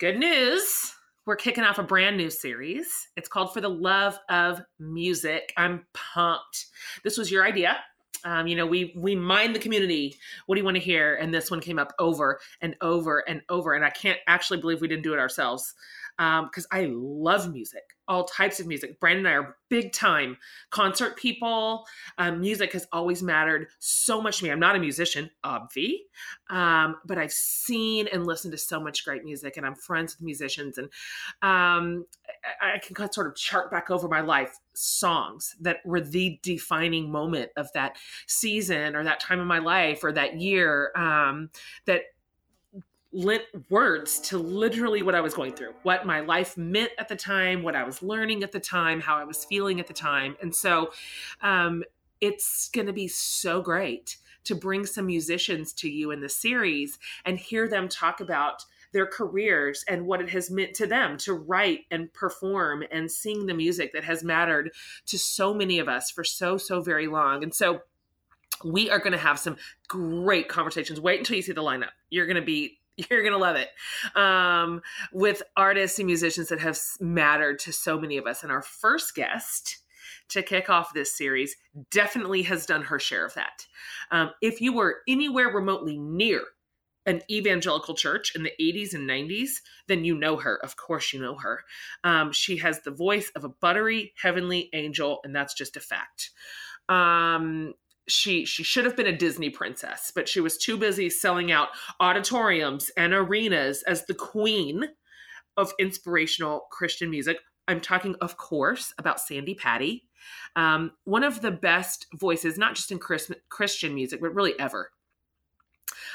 good news. We're kicking off a brand new series. It's called For the Love of Music. I'm pumped. This was your idea. Um, you know, we we mind the community. What do you want to hear? And this one came up over and over and over. And I can't actually believe we didn't do it ourselves because um, I love music, all types of music. Brandon and I are big time concert people. Um, music has always mattered so much to me. I'm not a musician, obvi, um, but I've seen and listened to so much great music, and I'm friends with musicians, and um, I, I can sort of chart back over my life songs that were the defining moment of that season or that time of my life or that year um, that lent words to literally what I was going through, what my life meant at the time, what I was learning at the time, how I was feeling at the time. And so um, it's going to be so great to bring some musicians to you in the series and hear them talk about their careers and what it has meant to them to write and perform and sing the music that has mattered to so many of us for so, so very long. And so we are going to have some great conversations. Wait until you see the lineup. You're going to be you're gonna love it um, with artists and musicians that have mattered to so many of us and our first guest to kick off this series definitely has done her share of that um, if you were anywhere remotely near an evangelical church in the 80s and 90s, then you know her. Of course, you know her. Um, she has the voice of a buttery heavenly angel, and that's just a fact. Um, she she should have been a Disney princess, but she was too busy selling out auditoriums and arenas as the queen of inspirational Christian music. I'm talking, of course, about Sandi Patty, um, one of the best voices, not just in Chris, Christian music, but really ever.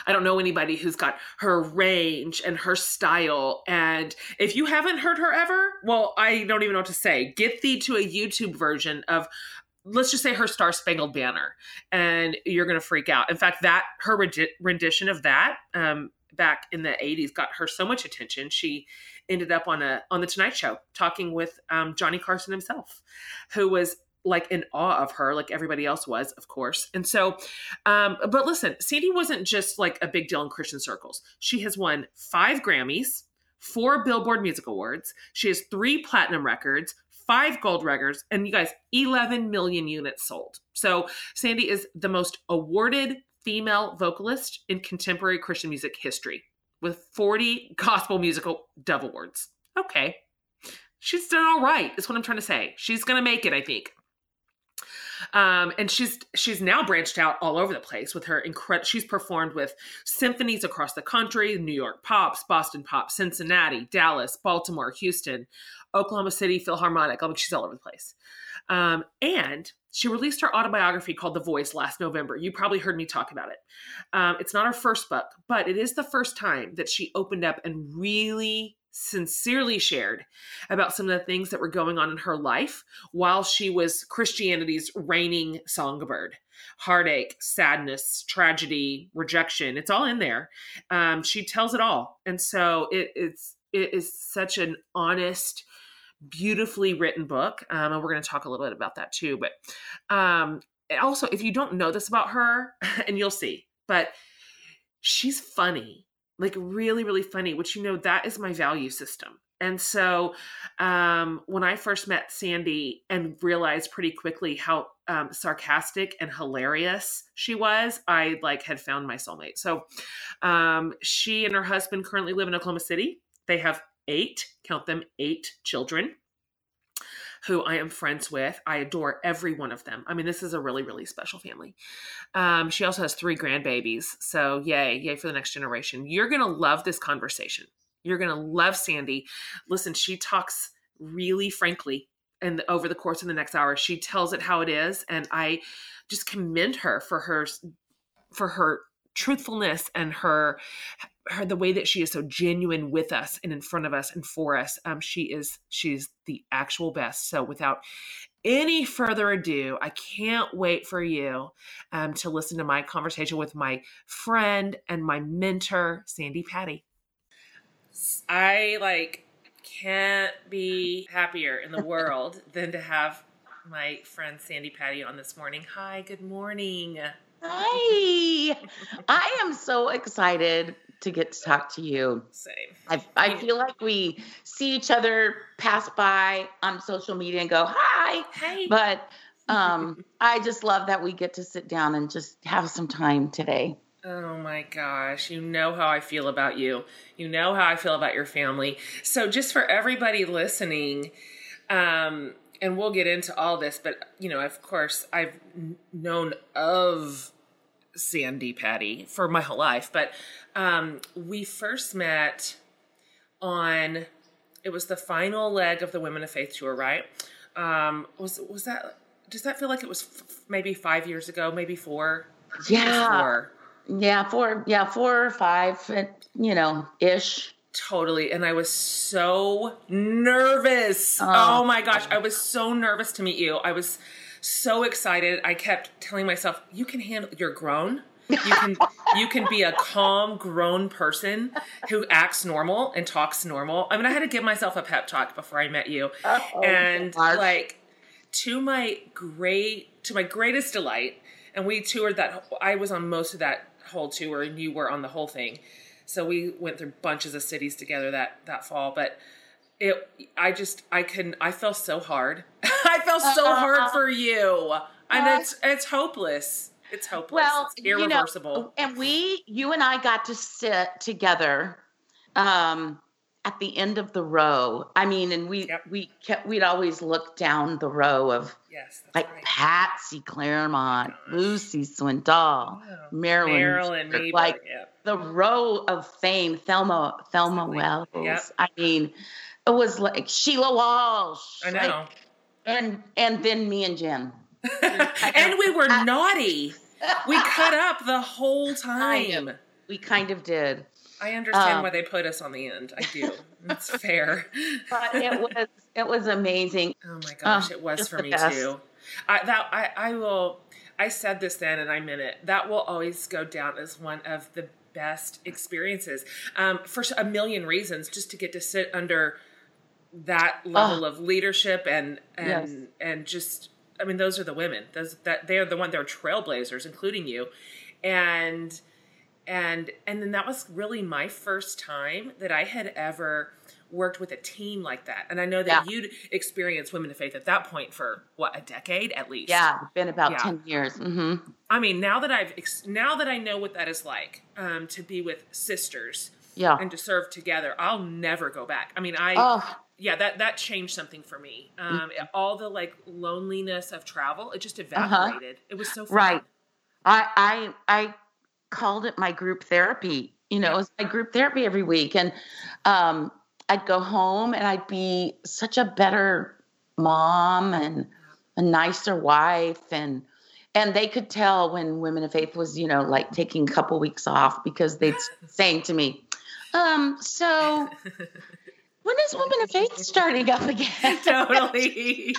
I don't know anybody who's got her range and her style. And if you haven't heard her ever, well, I don't even know what to say. Get thee to a YouTube version of let's just say her star spangled banner and you're going to freak out. In fact that her rendition of that um, back in the 80s got her so much attention she ended up on a on the tonight show talking with um, johnny carson himself who was like in awe of her like everybody else was of course. And so um, but listen sandi wasn't just like a big deal in christian circles. She has won five grammys four billboard music awards she has three platinum records five gold records, and you guys, 11 million units sold. So Sandi is the most awarded female vocalist in contemporary Christian music history with 40 gospel musical dove awards. Okay. She's done all right, is what I'm trying to say. She's to make it, I think. Um, and she's she's now branched out all over the place with her incredible. She's performed with symphonies across the country: New York Pops, Boston Pops, Cincinnati, Dallas, Baltimore, Houston, Oklahoma City Philharmonic. I mean, she's all over the place. Um, and she released her autobiography called The Voice last November. You probably heard me talk about it. Um, it's not her first book, but it is the first time that she opened up and really sincerely shared about some of the things that were going on in her life while she was Christianity's reigning songbird. Heartache, sadness, tragedy, rejection, it's all in there. Um, she tells it all. And so it, it's it is such an honest, beautifully written book. Um, and we're going to talk a little bit about that too. But um, also, if you don't know this about her, and you'll see, but she's funny, like really, really funny, which you know, that is my value system. And so um, when I first met Sandi and realized pretty quickly how um, sarcastic and hilarious she was, I like had found my soulmate. So um, she and her husband currently live in Oklahoma City. They have eight, count them, eight children who I am friends with. I adore every one of them. I mean, this is a really, really special family. Um, she also has three grandbabies. So, yay, yay for the next generation. You're going to love this conversation. You're going to love Sandi. Listen, she talks really frankly and over the course of the next hour she tells it how it is and i just commend her for her for her truthfulness and her her the way that she is so genuine with us and in front of us and for us um she is she's the actual best. So without any further ado i can't wait for you um, to listen to my conversation with my friend and my mentor sandi patty. I like can't be happier in the world than to have my friend sandi patty on this morning. Hi good morning Hi. I am so excited to get to talk to you. Same. I, I feel like we see each other pass by on social media and go, hi. Hey. But um, I just love that we get to sit down and just have some time today. Oh my gosh, you know how I feel about you. You know how I feel about your family. So, just for everybody listening, um, and we'll get into all this, but you know, of course, I've known of Sandi Patty for my whole life, but um, we first met on it was the final leg of the Women of Faith tour, right? Um, was was that? Does that feel like it was f- maybe five years ago, maybe four? Yeah, four. yeah, four, yeah, four or five, you know, ish. Totally. And I was so nervous. Oh. oh my gosh. I was so nervous to meet you. I was so excited. I kept telling myself, you can handle, you're grown. You can you can be a calm grown person who acts normal and talks normal. I mean, I had to give myself a pep talk before I met you. Oh, and gosh. like to my great to my greatest delight, and we toured that I was on most of that whole tour and you were on the whole thing. So we went through bunches of cities together that that fall, but it I just I couldn't I felt so hard. I felt so uh, hard for you. And uh, it's it's hopeless. It's hopeless. Well, it's irreversible. You know, and we you and I got to sit together um at the end of the row. I mean, and we yep. we kept we'd always look down the row of yes, like right. Patsy Clairmont, Luci Swindoll, oh, Marilyn, Marilyn like yep. the row of fame, Thelma Thelma Wells. Yep. I mean, it was like Sheila Walsh. I know. Like, and and then me and Jen. and we were naughty. We cut up the whole time. Kind of. We kind of did. I understand um, why they put us on the end. I do. It's fair. but it was it was amazing. Oh my gosh, uh, it was for me best. too. I that I I will I said this then and I meant it. That will always go down as one of the best experiences um, for a million reasons. Just to get to sit under that level of leadership and and yes. and just I mean those are the women. Those that they are the one they're trailblazers, including you, and and and then that was really my first time that I had ever worked with a team like that. And I know that yeah. you'd experienced Women of Faith at that point for what a decade at least. Yeah, been about yeah. ten years. Mm-hmm. I mean, now that I've now that I know what that is like um, to be with sisters, yeah, and to serve together, I'll never go back. I mean, I. Oh. Yeah, that that changed something for me. Um, mm-hmm. All the like loneliness of travel, it just uh-huh. evaporated. Uh-huh. It was so fun. right. I I I called it my group therapy. You know, it was my group therapy every week, and um, I'd go home and I'd be such a better mom and a nicer wife. And and they could tell when women of faith was you know like taking a couple weeks off because they'd saying to me um so when is women of faith starting up again? Totally.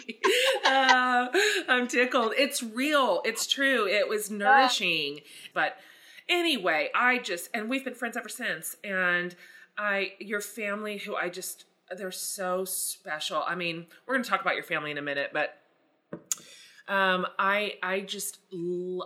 Uh, i'm tickled. It's real. It's true. It was nourishing. But anyway i just and we've been friends ever since and I your family who I just they're so special. I mean, we're going to talk about your family in a minute, but um, I I just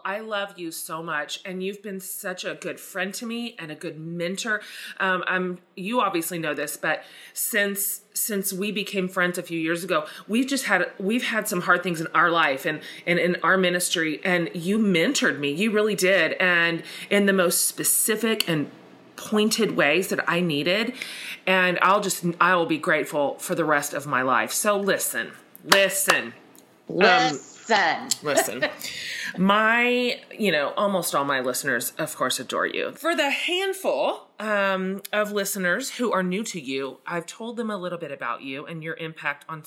I love you so much, and you've been such a good friend to me and a good mentor. Um, I'm you obviously know this, but since since we became friends a few years ago, we've just had we've had some hard things in our life and and in our ministry, and you mentored me. You really did, and in the most specific and pointed ways that I needed. And I'll just, I will be grateful for the rest of my life. So listen, listen. Listen. Um, listen. my, you know, almost all my listeners, of course, adore you. For the handful um, of listeners who are new to you, I've told them a little bit about you and your impact on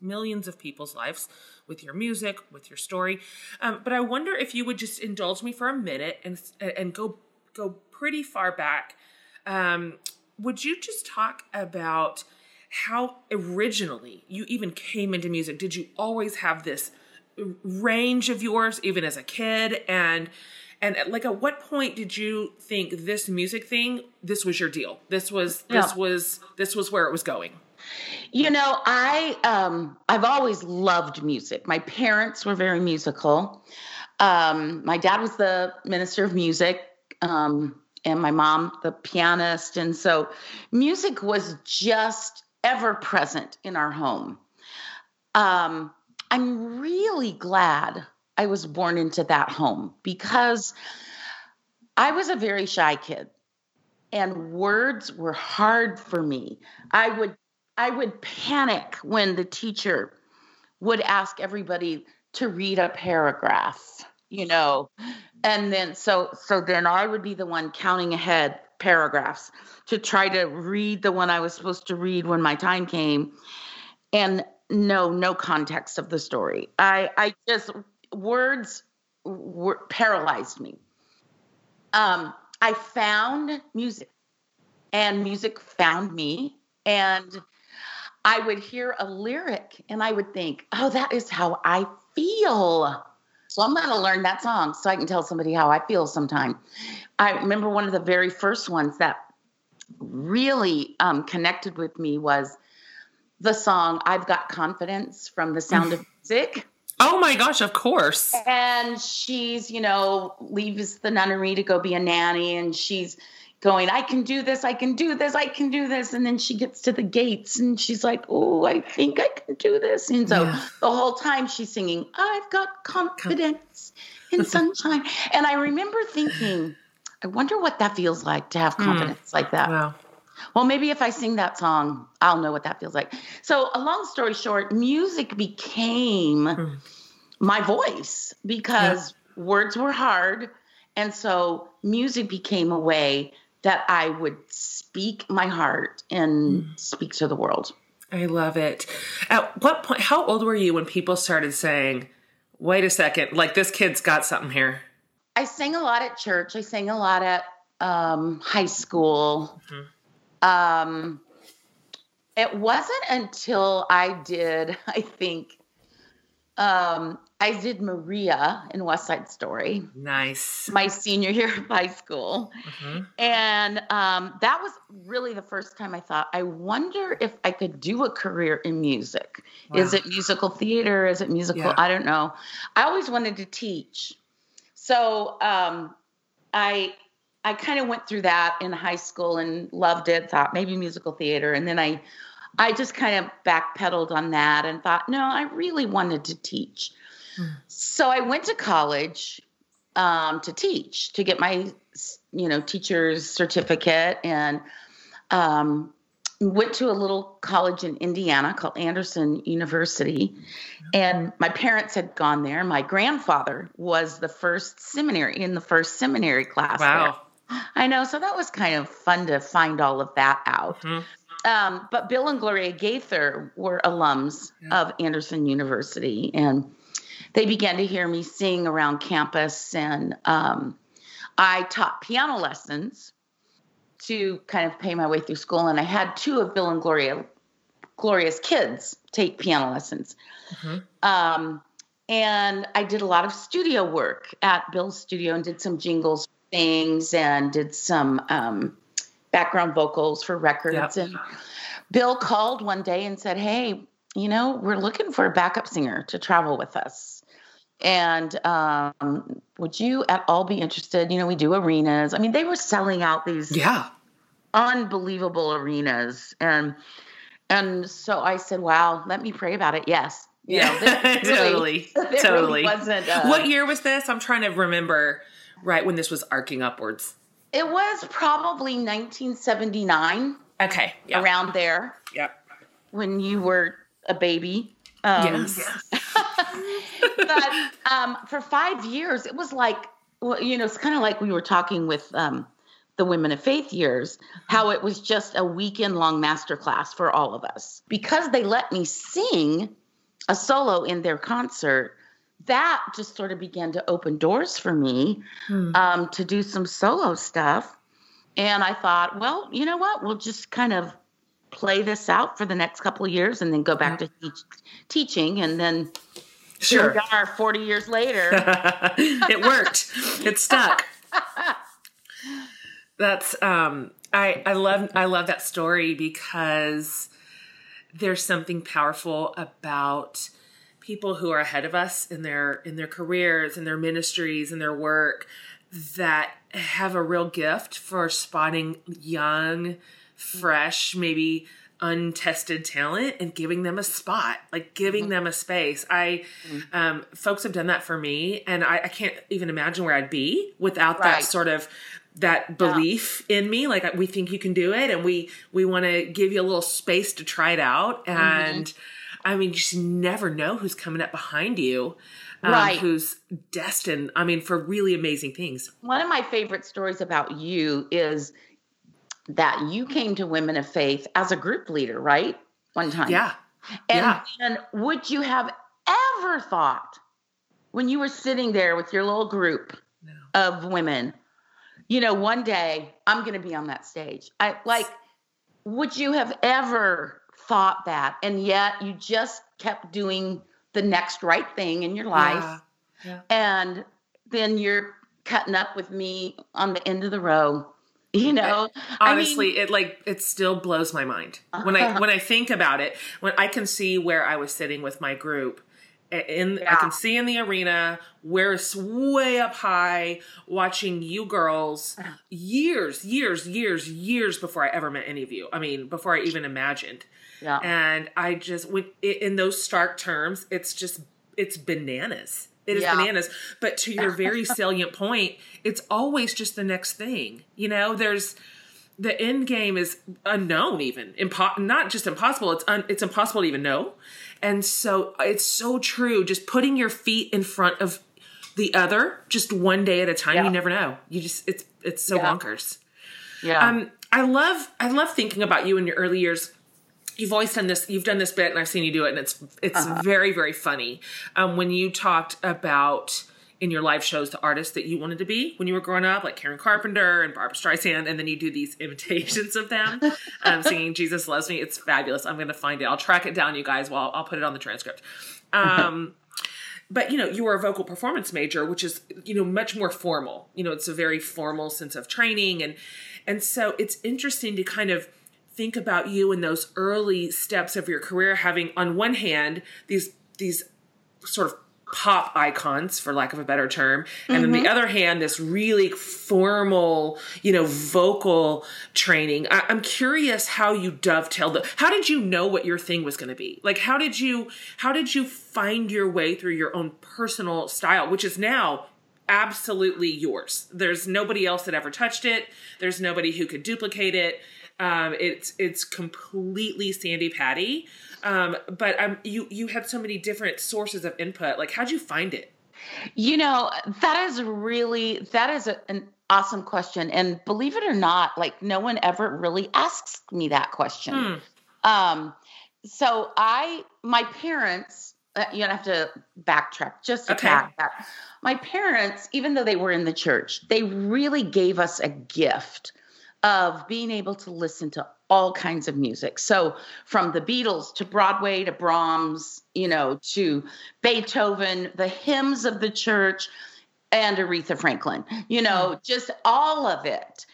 millions of people's lives with your music, with your story. Um, but I wonder if you would just indulge me for a minute and and go go pretty far back. Um, would you just talk about how originally you even came into music? Did you always have this range of yours, even as a kid, and and like at what point did you think this music thing this was your deal? This was this yeah. was this was where it was going? You know i um i've always loved music. My parents were very musical. Um my dad was the minister of music um and my mom the pianist and so music was just ever present in our home. Um i'm really glad I was born into that home because I was a very shy kid and words were hard for me. I would I would panic when the teacher would ask everybody to read a paragraph, you know. And then so so then I would be the one counting ahead paragraphs to try to read the one I was supposed to read when my time came. And no no context of the story. I I just words were paralyzed me. Um, I found music, and music found me, and I would hear a lyric, and I would think, "Oh, that is how I feel." So I'm going to learn that song so I can tell somebody how I feel sometime. I remember one of the very first ones that really um, connected with me was the song "I've Got Confidence" from The Sound of Music. Oh my gosh, of course. And she's, you know, leaves the nunnery to go be a nanny and she's going, I can do this, I can do this, I can do this. And then she gets to the gates and she's like, Oh, I think I can do this. And so yeah. the whole time she's singing, I've got confidence in sunshine. and I remember thinking, I wonder what that feels like to have hmm. confidence mm. like that. Wow. Well, maybe if I sing that song, I'll know what that feels like. So, a long story short, music became mm. my voice because yeah. words were hard. And so, music became a way that I would speak my heart and mm. speak to the world. I love it. At what point, how old were you when people started saying, wait a second, like this kid's got something here? I sang a lot at church. I sang a lot at um, high school. Mm-hmm. Um, it wasn't until I did, I think, um, I did Maria in West Side Story. Nice. My senior year of high school. Mm-hmm. And um, that was really the first time I thought, I wonder if I could do a career in music. Wow. Is it musical theater? Is it musical? Yeah. I don't know. I always wanted to teach. So um, I I kind of went through that in high school and loved it. Thought maybe musical theater, and then I, I just kind of backpedaled on that and thought, no, I really wanted to teach. Mm. So I went to college um, to teach to get my, you know, teacher's certificate, and um, went to a little college in Indiana called Anderson University. And my parents had gone there. My grandfather was the first seminary in the first seminary class. Wow. There. I know. So that was kind of fun to find all of that out. Mm-hmm. Um, but Bill and Gloria Gaither were alums yeah. of Anderson University, and they began to hear me sing around campus. And um, I taught piano lessons to kind of pay my way through school. And I had two of Bill and Gloria Gloria's kids take piano lessons. Mm-hmm. Um, and I did a lot of studio work at Bill's studio and did some jingles things and did some um, background vocals for records. Yep. And Bill called one day and said, Hey, you know, we're looking for a backup singer to travel with us. And um, would you at all be interested? You know, we do arenas. I mean, they were selling out these yeah unbelievable arenas, and and so I said, "Wow, let me pray about it." Yes, you yeah, know, really, totally, totally. Really wasn't. Uh, what year was this? I'm trying to remember right when this was arcing upwards? It was probably 1979. Okay. Yep. Around there. Yep. When you were a baby. Um, yes. but um, for five years, it was like, well, you know, it's kind of like we were talking with um, the the Women of Faith years, how it was just a weekend long master class for all of us. Because they let me sing a solo in their concert, that just sort of began to open doors for me hmm. um, to do some solo stuff. And I thought, well, you know what? We'll just kind of play this out for the next couple of years and then go back to teach, teaching. And then sure. here we are 40 years later. it worked. It stuck. That's um I I love I love that story because there's something powerful about people who are ahead of us in their in their careers in their ministries in their work that have a real gift for spotting young fresh maybe untested talent and giving them a spot like giving mm-hmm. them a space i mm-hmm. um, folks have done that for me and I, I, can't even imagine where i'd be without right. that sort of that belief yeah. in me like we think you can do it and we we want to give you a little space to try it out mm-hmm. and mm-hmm. I mean you just never know who's coming up behind you um, right who's destined i mean for really amazing things one of my favorite stories about you is that you came to women of faith as a group leader right one time yeah and, yeah. and would you have ever thought when you were sitting there with your little group no. of women you know, one day I'm going to be on that stage. I like, would you have ever thought that? And yet you just kept doing the next right thing in your life. Yeah. Yeah. And then you're cutting up with me on the end of the row. You know, honestly, I mean, it like it still blows my mind when I when I think about it. When I can see where I was sitting with my group, in yeah. I can see in the arena where it's way up high watching you girls uh-huh. years, years, years, years before I ever met any of you. I mean, before I even imagined. Yeah. And I just when in those stark terms, it's just it's bananas. It is yeah. bananas. But to your very salient point, it's always just the next thing. You know, there's the end game is unknown even Impo- not just impossible it's un- it's impossible to even know and so it's so true. Just putting your feet in front of the other, just one day at a time. Yeah. You never know. You just it's it's so yeah. bonkers. Yeah. Um, I love I love thinking about you in your early years. You've always done this. You've done this bit, and I've seen you do it, and it's it's uh-huh. very very funny. Um, when you talked about in your live shows the artists that you wanted to be when you were growing up, like Karen Carpenter and Barbra Streisand, and then you do these imitations of them um, singing "Jesus Loves Me." It's fabulous. I'm going to find it. I'll track it down, you guys. Well, I'll put it on the transcript. Um, but you know, you were a vocal performance major, which is you know much more formal. You know, it's a very formal sense of training, and and so it's interesting to kind of think about you in those early steps of your career, having on one hand these these sort of pop icons for lack of a better term and mm-hmm. on the other hand this really formal you know vocal training. I, am curious how you dovetailed the how did you know what your thing was going to be? Like how did you how did you find your way through your own personal style which is now absolutely yours? There's nobody else that ever touched it. There's nobody who could duplicate it um, it's it's completely Sandi Patty um, but um, you you had so many different sources of input. Like, how'd you find it? You know, that is really that is a, an awesome question, and believe it or not, like no one ever really asks me that question. Hmm. Um, so I, my parents, uh, you don't have to backtrack just a okay. tad. My parents, even though they were in the church, they really gave us a gift of being able to listen to all kinds of music. So from the Beatles to Broadway to Brahms, you know, to Beethoven, the hymns of the church, and Aretha Franklin, you know, just all of it.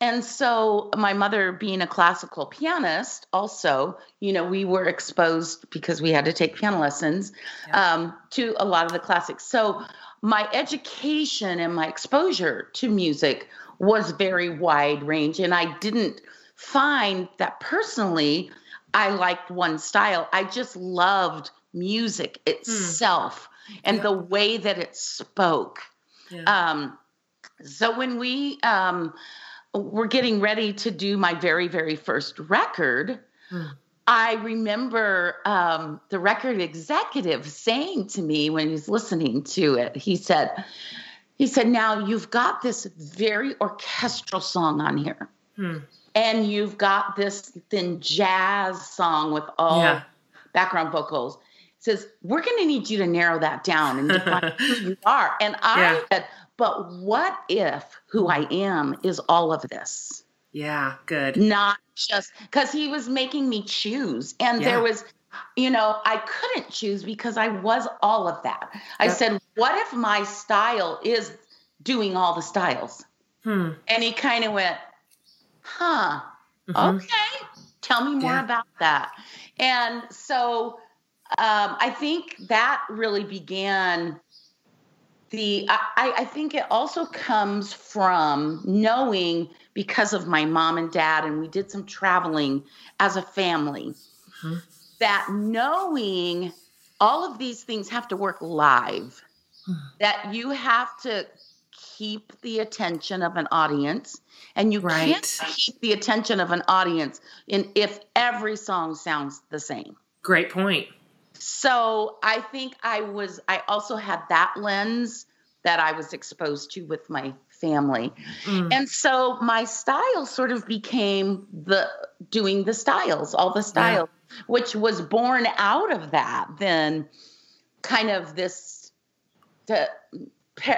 And so my mother being a classical pianist also, you know, we were exposed because we had to take piano lessons yeah. um, to a lot of the classics. So my education and my exposure to music was very wide range and I didn't find that personally I liked one style. I just loved music itself hmm. and yeah. the way that it spoke. Yeah. Um, so when we um, were getting ready to do my very, very first record, hmm. I remember um, the record executive saying to me when he was listening to it, he said, he said, Now you've got this very orchestral song on here. Hmm. And you've got this then jazz song with all Yeah. background vocals. He says, We're going to need you to narrow that down and define who you are. And I Yeah. said, But what if who I am is all of this? Yeah. Good. Not just because he was making me choose. And Yeah. there was, you know, I couldn't choose because I was all of that. I Yep. said, What if my style is doing all the styles? Hmm. And he kind of went, Huh, Mhm. okay. Tell me more Yeah. about that. And so um, I think that really began the, I, I- I think it also comes from knowing because of my mom and dad, and we did some traveling as a family, Mhm. That knowing all of these things have to work live, Hmm. that you have to keep the attention of an audience and you Right. can't keep the attention of an audience in if every song sounds the same Great point. so i think i was i also had that lens that i was exposed to with my family Mm. and so my style sort of became the doing the styles all the styles which was born out of that then kind of this the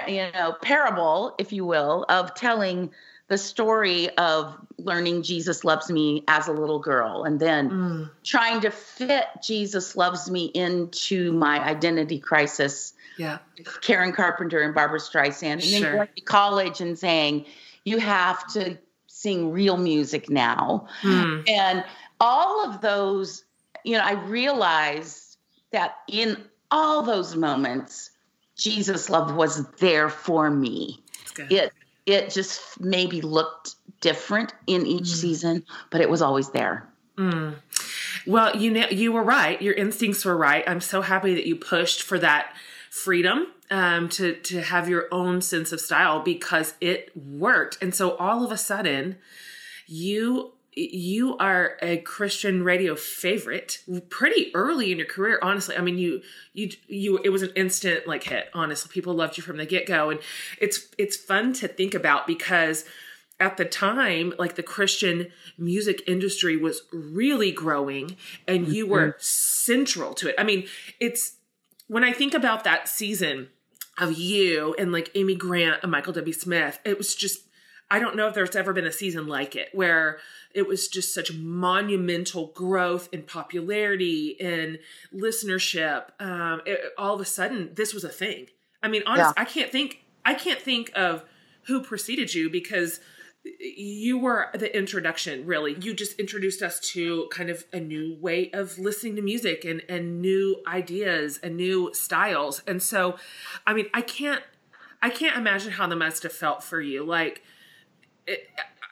you know parable if you will of telling the story of learning Jesus loves me as a little girl and then Mm. trying to fit Jesus loves me into my identity crisis Yeah. Karen Carpenter and Barbra Streisand, and then going to college and saying, you have to sing real music now. Hmm. And all of those, you know, I realized that in all those moments, Jesus love was there for me. It it just maybe looked different in each Mm. season, but it was always there. Mm. Well, you know, you were right. Your instincts were right. I'm so happy that you pushed for that freedom um, to to have your own sense of style because it worked. And so all of a sudden, you you are a Christian radio favorite pretty early in your career. Honestly, I mean, you you you it was an instant like hit. Honestly, people loved you from the get go, and it's it's fun to think about because at the time, like the Christian music industry was really growing and you were central to it. I mean, it's when I think about that season of you and like Amy Grant and Michael W. Smith, it was just, I don't know if there's ever been a season like it where it was just such monumental growth in popularity and listenership. Um, it, all of a sudden, this was a thing. I mean, honestly, I can't think, I can't think of who preceded you because you were the introduction really. You just introduced us to kind of a new way of listening to music and and new ideas and new styles. And so i mean i can't i can't imagine how the must have felt for you. Like it,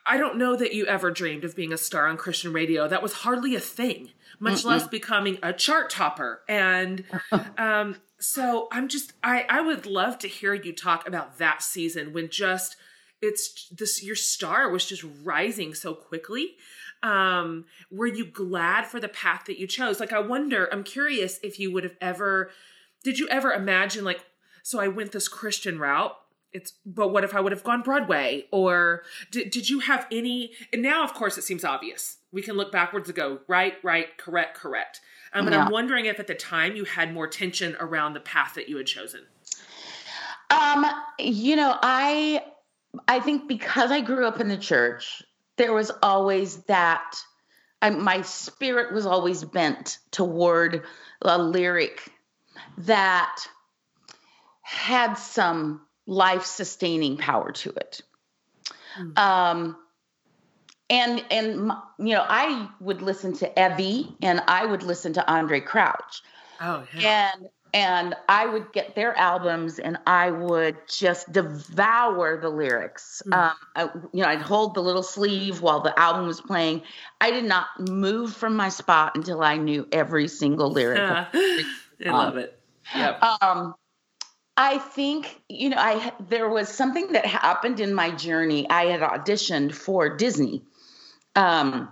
i don't know that you ever dreamed of being a star on christian radio. That was hardly a thing much Mm-mm. less becoming a chart topper. And um so i'm just i i would love to hear you talk about that season when just it's this your star was just rising so quickly. Um were you glad for the path that you chose? Like i wonder i'm curious if you would have ever did you ever imagine like so i went this christian route it's but what if i would have gone broadway? Or did, did you have any and now of course it seems obvious. We can look backwards and go right right correct correct. Um, but Yeah. i'm wondering if at the time you had more tension around the path that you had chosen. Um, you know, I I think because I grew up in the church, there was always that I, my spirit was always bent toward a lyric that had some life sustaining power to it. Mm. Um, and and you know, I would listen to Evie and I would listen to Andraé Crouch oh yeah and and I would get their albums and I would just devour the lyrics. Mm. Um, I, you know, I'd hold the little sleeve while the album was playing. I did not move from my spot until I knew every single lyric. I love it. Yep. Um, I think you know, I there was something that happened in my journey. I had auditioned for Disney. Um,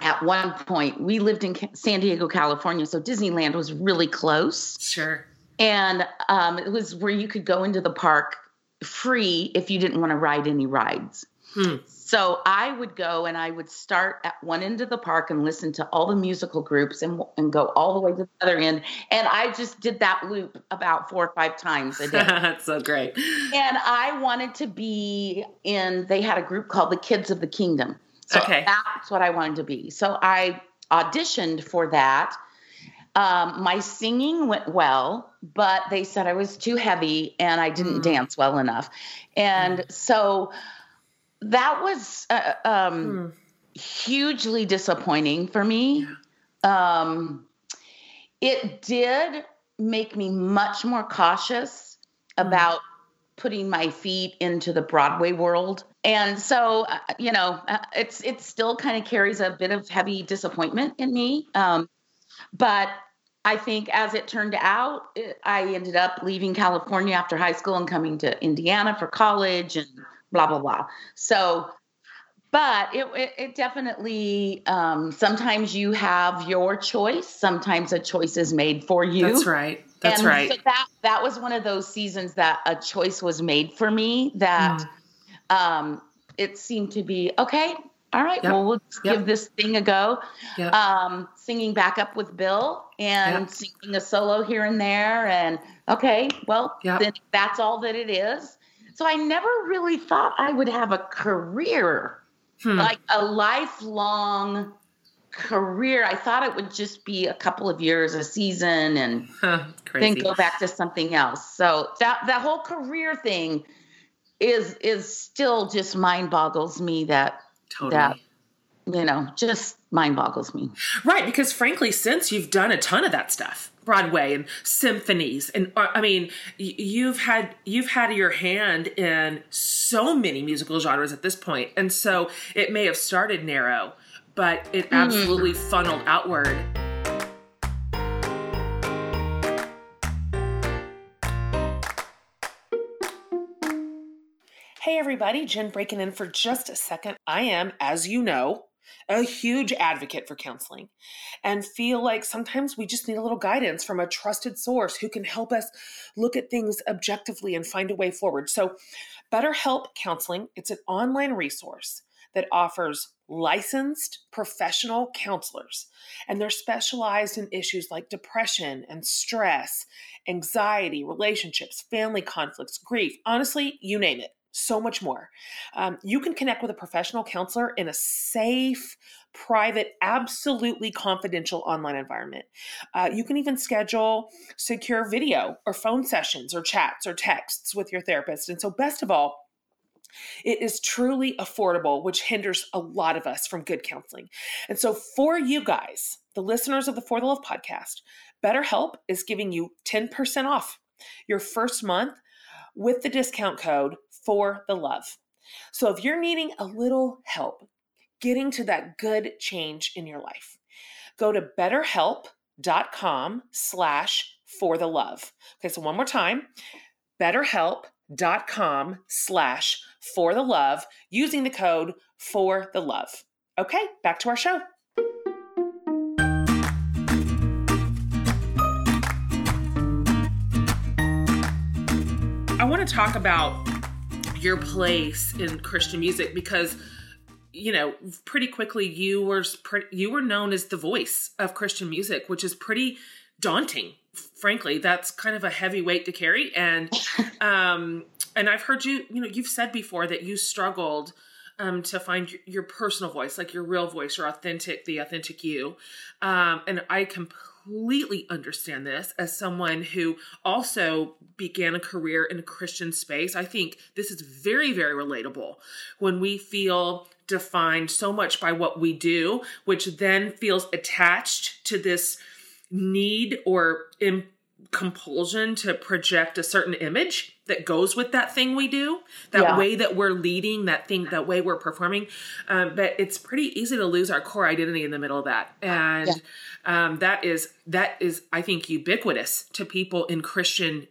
at one point, we lived in San Diego, California, so Disneyland was really close Sure. and um, it was where you could go into the park free if you didn't want to ride any rides. Hmm. So I would go and I would start at one end of the park and listen to all the musical groups and, and go all the way to the other end. And I just did that loop about four or five times a day. That's so great. and I wanted to be in, they had a group called the Kids of the Kingdom. So Okay. that's what I wanted to be. So I auditioned for that. Um, my singing went well, but they said I was too heavy and I didn't Mm. dance well enough. And so that was uh, um, Hmm. hugely disappointing for me. Um, it did make me much more cautious Mm. about putting my feet into the Broadway world. And so, uh, you know, uh, it's it still kind of carries a bit of heavy disappointment in me. Um, but I think as it turned out, it, I ended up leaving California after high school and coming to Indiana for college and blah blah blah. So, but it it, it definitely um, sometimes you have your choice. Sometimes a choice is made for you. That's right. That's and right. So that that was one of those seasons that a choice was made for me that Mm. Um, it seemed to be okay. All right, Yep. well, we'll just Yep. give this thing a go. Yep. Um, singing back up with Bill and singing a solo here and there, and okay, well, then that's all that it is. So I never really thought I would have a career, Hmm. like a lifelong career. I thought it would just be a couple of years, a season, and Huh, then go back to something else. So that that whole career thing is is still just mind boggles me that totally. that you know just mind boggles me. Right, because frankly, since you've done a ton of that stuff, Broadway and symphonies, and uh, I mean, y- you've had you've had your hand in so many musical genres at this point, and so it may have started narrow, but it absolutely funneled outward. Hey everybody, Jen breaking in for just a second. I am, as you know, a huge advocate for counseling and feel like sometimes we just need a little guidance from a trusted source who can help us look at things objectively and find a way forward. So, BetterHelp Counseling, it's an online resource that offers licensed professional counselors and they're specialized in issues like depression and stress, anxiety, relationships, family conflicts, grief, honestly, you name it so much more. Um, you can connect with a professional counselor in a safe, private, absolutely confidential online environment. Uh, you can even schedule secure video or phone sessions or chats or texts with your therapist. And so, best of all, it is truly affordable, which hinders a lot of us from good counseling. And so, for you guys, the listeners of the For the Love podcast, BetterHelp is giving you 10% off your first month with the discount code for the love. So if you're needing a little help getting to that good change in your life, go to betterhelp.com slash for the love. Okay, so one more time, betterhelp.com slash for the love using the code for the love. Okay, back to our show. I want to talk about your place in Christian music because you know pretty quickly you were you were known as the voice of Christian music which is pretty daunting frankly. That's kind of a heavy weight to carry. And um and I've heard you you know you've said before that you struggled um, to find your, personal voice, like your real voice, your authentic, the authentic you. Um, and I completely understand this as someone who also began a career in a Christian space. I think this is very, very relatable when we feel defined so much by what we do, which then feels attached to this need or compulsion to project a certain image that goes with that thing we do that Yeah. way that we're leading that thing that way we're performing. Um, but it's pretty easy to lose our core identity in the middle of that. And um, that is that is i think ubiquitous to people in christian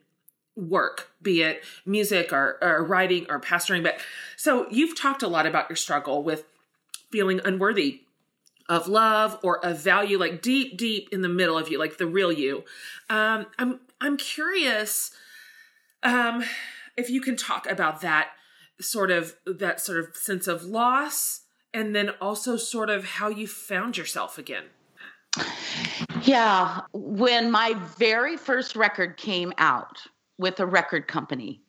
work be it music or, or writing or pastoring. But so you've talked a lot about your struggle with feeling unworthy of love or of value like deep deep in the middle of you like the real you um i'm i'm curious um if you can talk about that sort of that sort of sense of loss and then also sort of how you found yourself again. Yeah, when my very first record came out with a record company,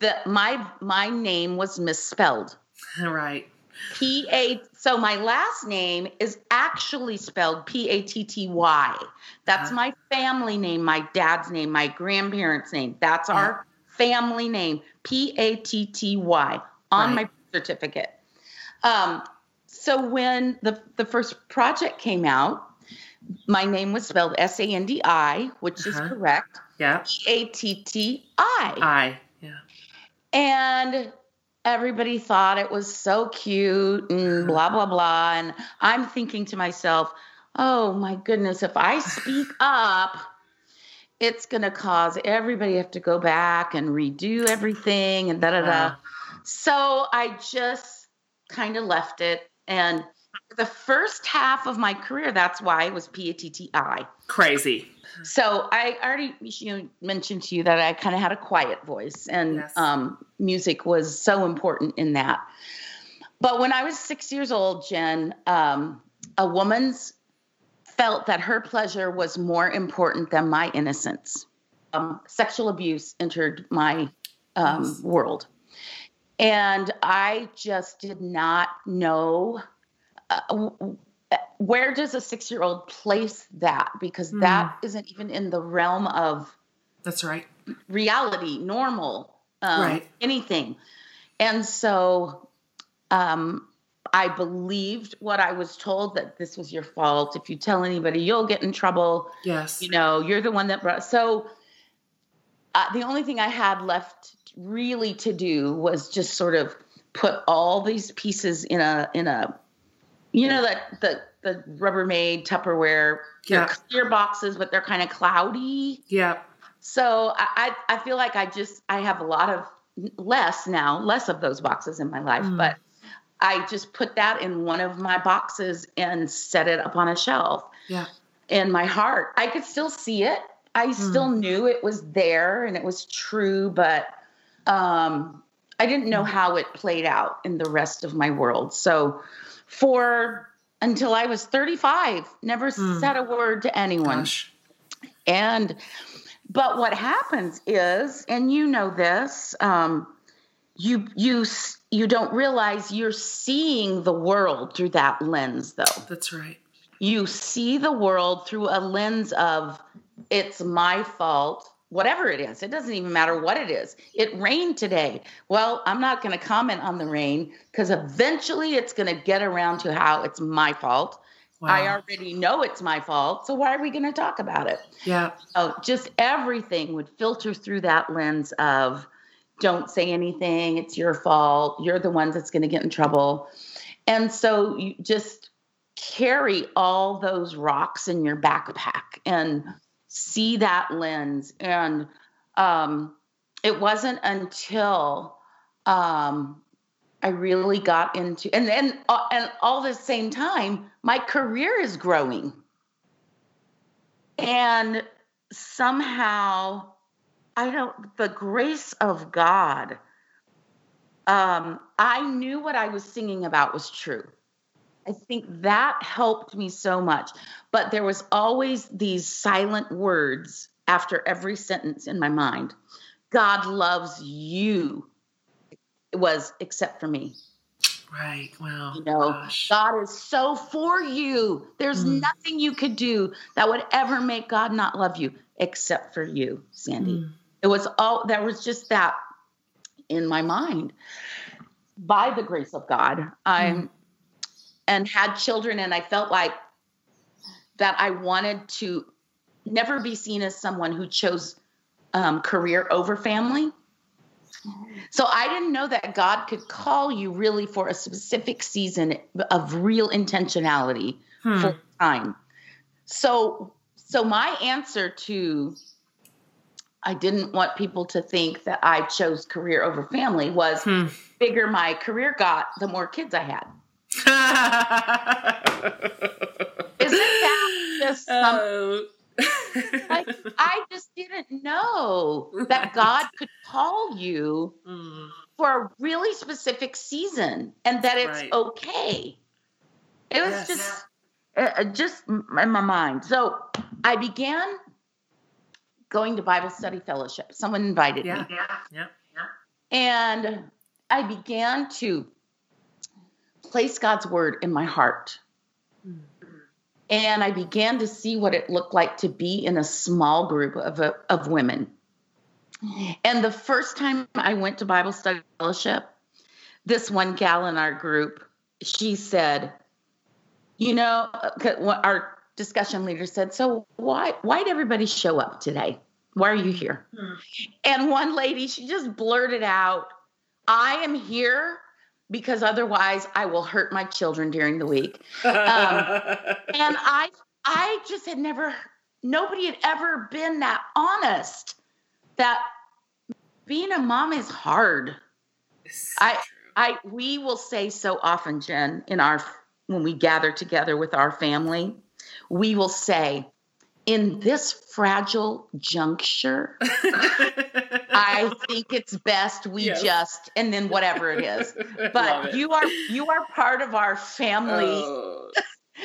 the my my name was misspelled. Right. P A so my last name is actually spelled P A T T Y. That's Uh-huh. my family name, my dad's name, my grandparents' name. That's our family name, P A T T Y, on Right. my certificate. Um, so when the the first project came out, my name was spelled S A N D I, which is Uh-huh. correct. Yeah. P A T T I. I. Yeah. And everybody thought it was so cute and blah, blah, blah. And I'm thinking to myself, oh my goodness, if I speak up, it's going to cause everybody to have to go back and redo everything and da da da. Wow. So I just kind of left it. And the first half of my career, that's why it was P A T T I. Crazy. So I already you know, mentioned to you that I kind of had a quiet voice, and Yes. um, music was so important in that. But when I was six years old, Jen, um, a woman's felt that her pleasure was more important than my innocence. Um, sexual abuse entered my um, Yes. world, and I just did not know. Uh, where does a six year old place that? Because Hmm. that isn't even in the realm of That's right. reality, normal, um, Right. anything. And so um, I believed what I was told that this was your fault. If you tell anybody, you'll get in trouble. Yes. You know, you're the one that brought. So uh, the only thing I had left really to do was just sort of put all these pieces in a in a you know that the the Rubbermaid Tupperware Yeah. clear boxes but they're kind of cloudy Yeah. so I, I feel like I just I have a lot of less now less of those boxes in my life Mm. but I just put that in one of my boxes and set it up on a shelf Yeah. in my heart. I could still see it. I still knew it was there and it was true, but um, I didn't know how it played out in the rest of my world. So for until I was 35, never Hmm. said a word to anyone. Gosh. And but what happens is, and you know this, um, you you you don't realize you're seeing the world through that lens, though That's right. you see the world through a lens of it's my fault whatever it is it doesn't even matter what it is. It rained today. Well i'm not going to comment on the rain because eventually it's going to get around to how it's my fault. I already know it's my fault so why are we going to talk about it? Yeah. oh just everything would filter through that lens of don't say anything it's your fault you're the one that's going to get in trouble. And so you just carry all those rocks in your backpack and see that lens. And um, it wasn't until um, i really got into and then uh, and all the same time my career is growing. And somehow i don't the grace of god um, i knew what i was singing about was true I think that helped me so much. But there was always these silent words after every sentence in my mind. God loves you. It was except for me. Right. Wow. You know, Gosh. God is so for you. There's Mm. nothing you could do that would ever make God not love you except for you, Sandi. Mm. It was all there was just that in my mind. By the grace of God, I'm and had children and I felt like that I wanted to never be seen as someone who chose um, career over family. So I didn't know that God could call you really for a specific season of real intentionality Hmm. full time. So so my answer to I didn't want people to think that I chose career over family was Hmm. bigger my career got, the more kids I had. Isn't that just oh. Like, I just didn't know that God could call you mm. for a really specific season and that it's right. okay. It was yes. just uh, just in my mind. So I began going to Bible study fellowship. Someone invited yeah. me. Yeah, yeah, yeah. And I began to place God's word in my heart. And I began to see what it looked like to be in a small group of, uh, of women. And the first time I went to Bible study fellowship, this one gal in our group, she said, you know, our discussion leader said, "So why why did everybody show up today? Why are you here?" Hmm. And one lady, she just blurted out, "I am here because otherwise I will hurt my children during the week." Um, and I I just had never nobody had ever been that honest that being a mom is hard. So I true. I we will say so often, Jen, in our when we gather together with our family, we will say, in this fragile juncture, I think it's best we yes. just and then whatever it is. But you are you are part of our family. Oh.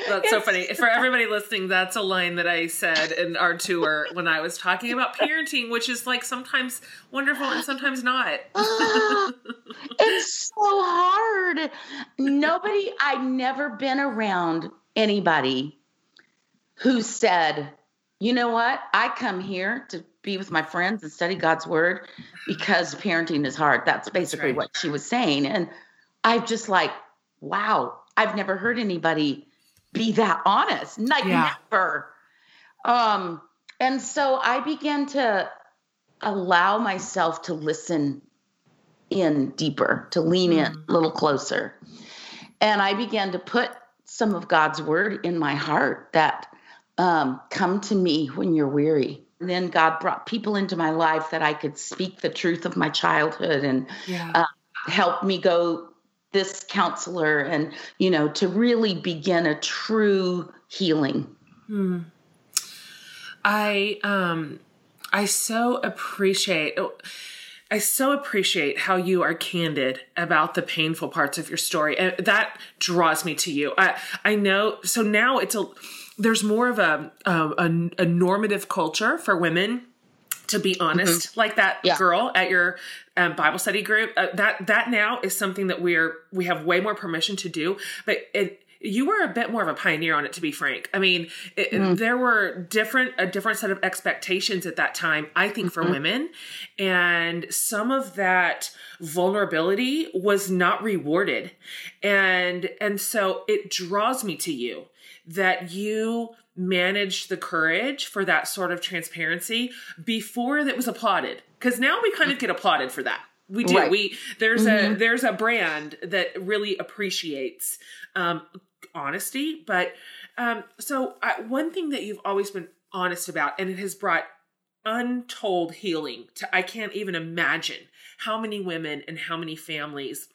That's so funny. For everybody listening, that's a line that I said in our tour when I was talking about parenting, which is like sometimes wonderful and sometimes not. it's so hard. Nobody, I've never been around anybody who said, you know what? I come here to be with my friends and study God's word because parenting is hard. That's basically That's right. what she was saying. And I'm just like, wow, I've never heard anybody be that honest. Like yeah. never. Um, and so I began to allow myself to listen in deeper, to lean in mm. a little closer. And I began to put some of God's word in my heart that um, come to me when you're weary. And then God brought people into my life that I could speak the truth of my childhood and yeah. uh, help me go this counselor and you know to really begin a true healing hmm. i um i so appreciate I so appreciate how you are candid about the painful parts of your story. And that draws me to you. I I know so now it's a there's more of a a, a normative culture for women to be honest mm-hmm. like that yeah. girl at your um, bible study group uh, that that now is something that we're we have way more permission to do but it you were a bit more of a pioneer on it to be frank i mean it, mm. there were different a different set of expectations at that time i think for mm-hmm. women and some of that vulnerability was not rewarded and and so it draws me to you that you managed the courage for that sort of transparency before that was applauded because now we kind of get applauded for that we do right. we there's mm-hmm. a there's a brand that really appreciates um, honesty but um, so I, one thing that you've always been honest about and it has brought untold healing to i can't even imagine how many women and how many families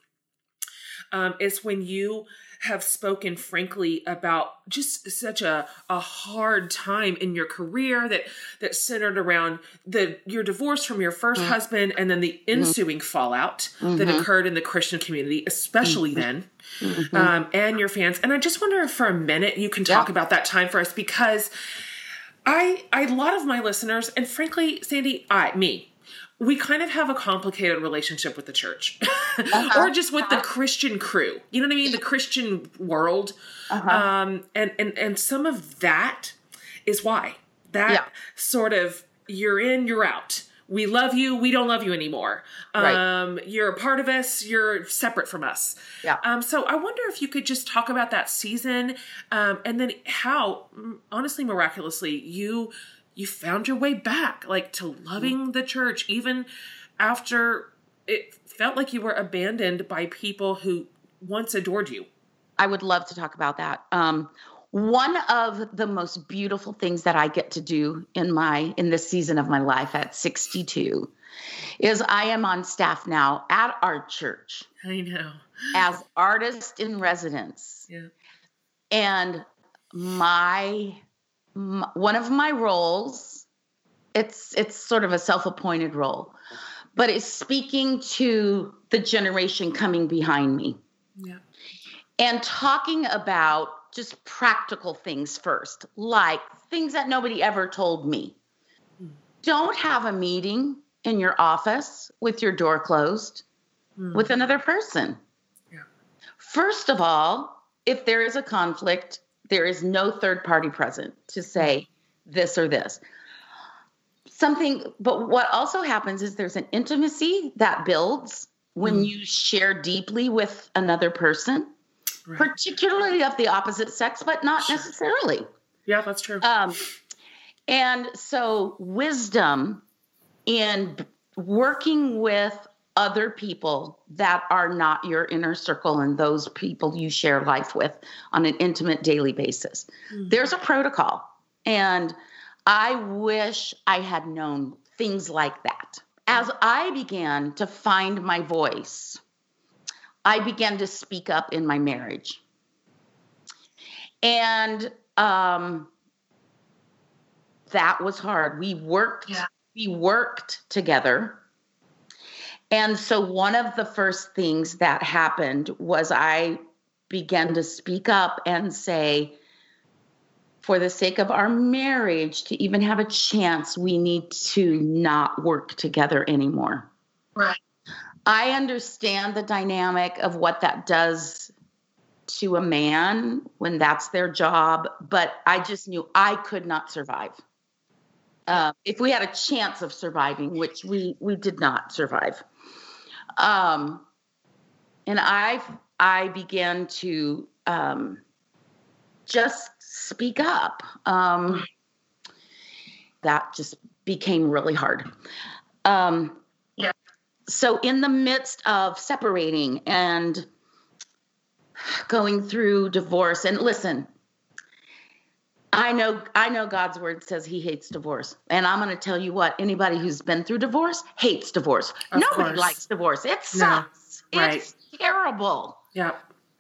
um, is when you have spoken frankly about just such a, a hard time in your career that that centered around the your divorce from your 1st mm-hmm. husband and then the mm-hmm. ensuing mm-hmm. fallout mm-hmm. that occurred in the Christian community, especially mm-hmm. then, mm-hmm. um, and your fans. And I just wonder if for a minute you can talk yeah. about that time for us because I, I a lot of my listeners, and frankly, Sandi, I me, we kind of have a complicated relationship with the church uh-huh. or just with uh-huh. the christian crew you know what i mean the christian world uh-huh. um, and and and some of that is why that yeah. sort of you're in you're out we love you we don't love you anymore right. um, you're a part of us you're separate from us yeah. um, so i wonder if you could just talk about that season um, and then how honestly miraculously you you found your way back like to loving the church even after it felt like you were abandoned by people who once adored you. I would love to talk about that. Um, one of the most beautiful things that i get to do in my in this season of my life at 62 is i am on staff now at our church i know. as artist in residence. Yeah. And my one of my roles it's it's sort of a self-appointed role but it's speaking to the generation coming behind me Yeah. and talking about just practical things first, like things that nobody ever told me. Mm. Don't have a meeting in your office with your door closed Mm. with another person. Yeah. First of all, if there is a conflict, there is no third party present to say this or this. Something, but what also happens is there's an intimacy that builds when Mm. you share deeply with another person, Right. particularly of the opposite sex, but not Sure. necessarily. Yeah, that's true. Um, and so, wisdom in working with other people that are not your inner circle and those people you share life with on an intimate daily basis. Mm. There's a protocol. And I wish I had known things like that. As I began to find my voice, I began to speak up in my marriage. And um, that was hard. We worked, Yeah. we worked together. And so one of the first things that happened was I began to speak up and say, for the sake of our marriage, to even have a chance, we need to not work together anymore. Right. I understand the dynamic of what that does to a man when that's their job, but I just knew I could not survive. Uh, if we had a chance of surviving, which we we did not survive, um, and I I began to um, just speak up. Um, that just became really hard. Um, Yeah. So in the midst of separating and going through divorce, and listen, I know I know God's word says He hates divorce, and I'm going to tell you what: anybody who's been through divorce hates divorce. Of Nobody course. likes divorce. It No. sucks. Right. It's terrible. Yeah.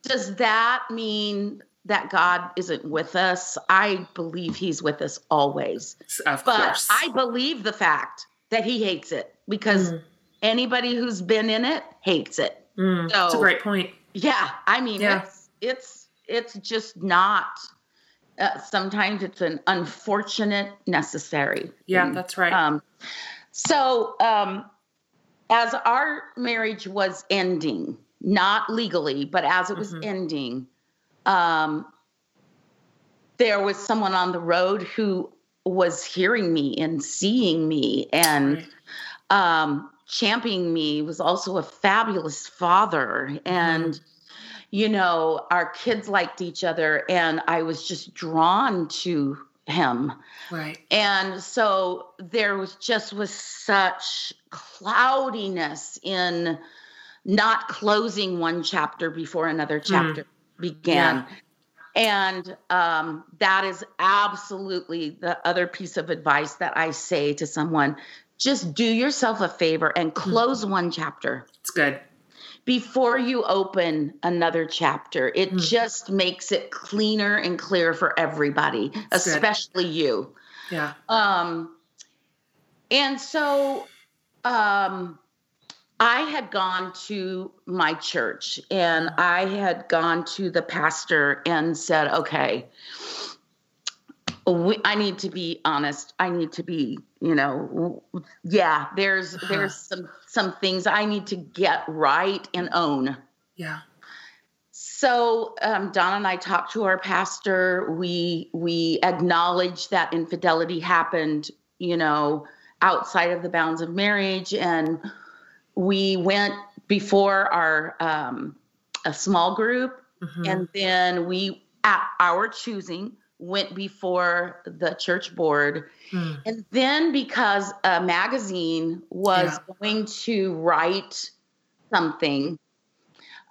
Does that mean that God isn't with us? I believe He's with us always. Of But course. I believe the fact that He hates it because Mm. anybody who's been in it hates it. Mm. That's a great point. Yeah, I mean Yeah. it's it's it's just not. Uh, sometimes it's an unfortunate necessary. Yeah, that's right. Um, so, um, as our marriage was ending, not legally, but as it was Mhm. ending, um, there was someone on the road who was hearing me and seeing me and Right. um, championing me. Was also a fabulous father, and you know, our kids liked each other, and I was just drawn to him. Right. And so there was just was such cloudiness in not closing one chapter before another chapter began. And um, that is absolutely the other piece of advice that I say to someone just do yourself a favor and close one chapter It's good. Before you open another chapter. It Mm. just makes it cleaner and clearer for everybody, That's good. especially you. Yeah. Um, and so um, I had gone to my church and I had gone to the pastor and said, okay, we, I need to be honest. I need to be, you know, yeah, there's, Uh-huh. there's some, some things I need to get right and own. Yeah. So um, Don and I talked to our pastor. We we acknowledged that infidelity happened, you know, outside of the bounds of marriage, and we went before our um, a small group, Mhm. and then we at our choosing went before the church board Mm. and then because a magazine was Yeah. going to write something,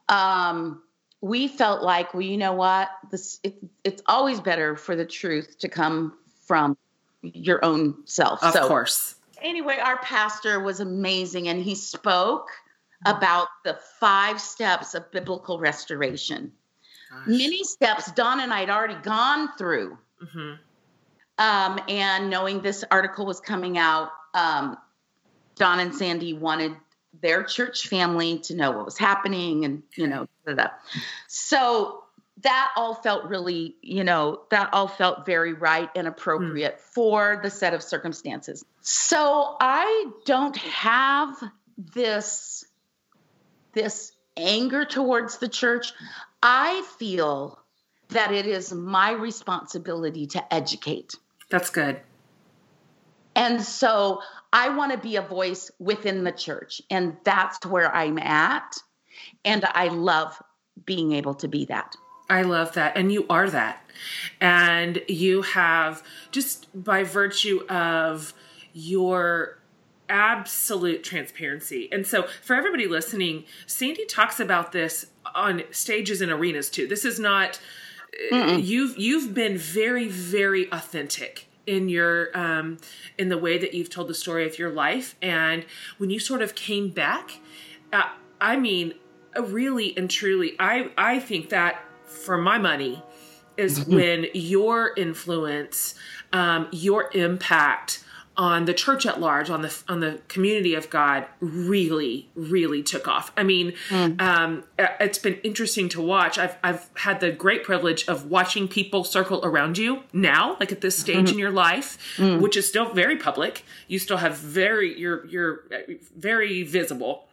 um, we felt like, well, you know what? This it, it's always better for the truth to come from your own self. Of so course. anyway, our pastor was amazing, and he spoke about the five steps of biblical restoration. Gosh. Many steps Don and I had already gone through Mhm. um, and knowing this article was coming out, um, Don and Sandi wanted their church family to know what was happening and, you know, da, da. so that all felt really, you know, that all felt very right and appropriate mm. for the set of circumstances. So I don't have this this anger towards the church. I feel that it is my responsibility to educate. That's good. And so I want to be a voice within the church, and that's where I'm at. And I love being able to be that. I love that. And you are that. And you have, just by virtue of your absolute transparency. And so, for everybody listening, Sandi talks about this on stages and arenas too. This is not Mm-mm. you've you've been very very authentic in your um in the way that you've told the story of your life and when you sort of came back uh, I mean really and truly I I think that for my money is mm-hmm. when your influence um your impact on the church at large, on the on the community of God, really, really took off. I mean, mm. um, it's been interesting to watch. I've I've had the great privilege of watching people circle around you now, like at this stage mm-hmm. in your life, mm. which is still very public. You still have very you're you're uh, very visible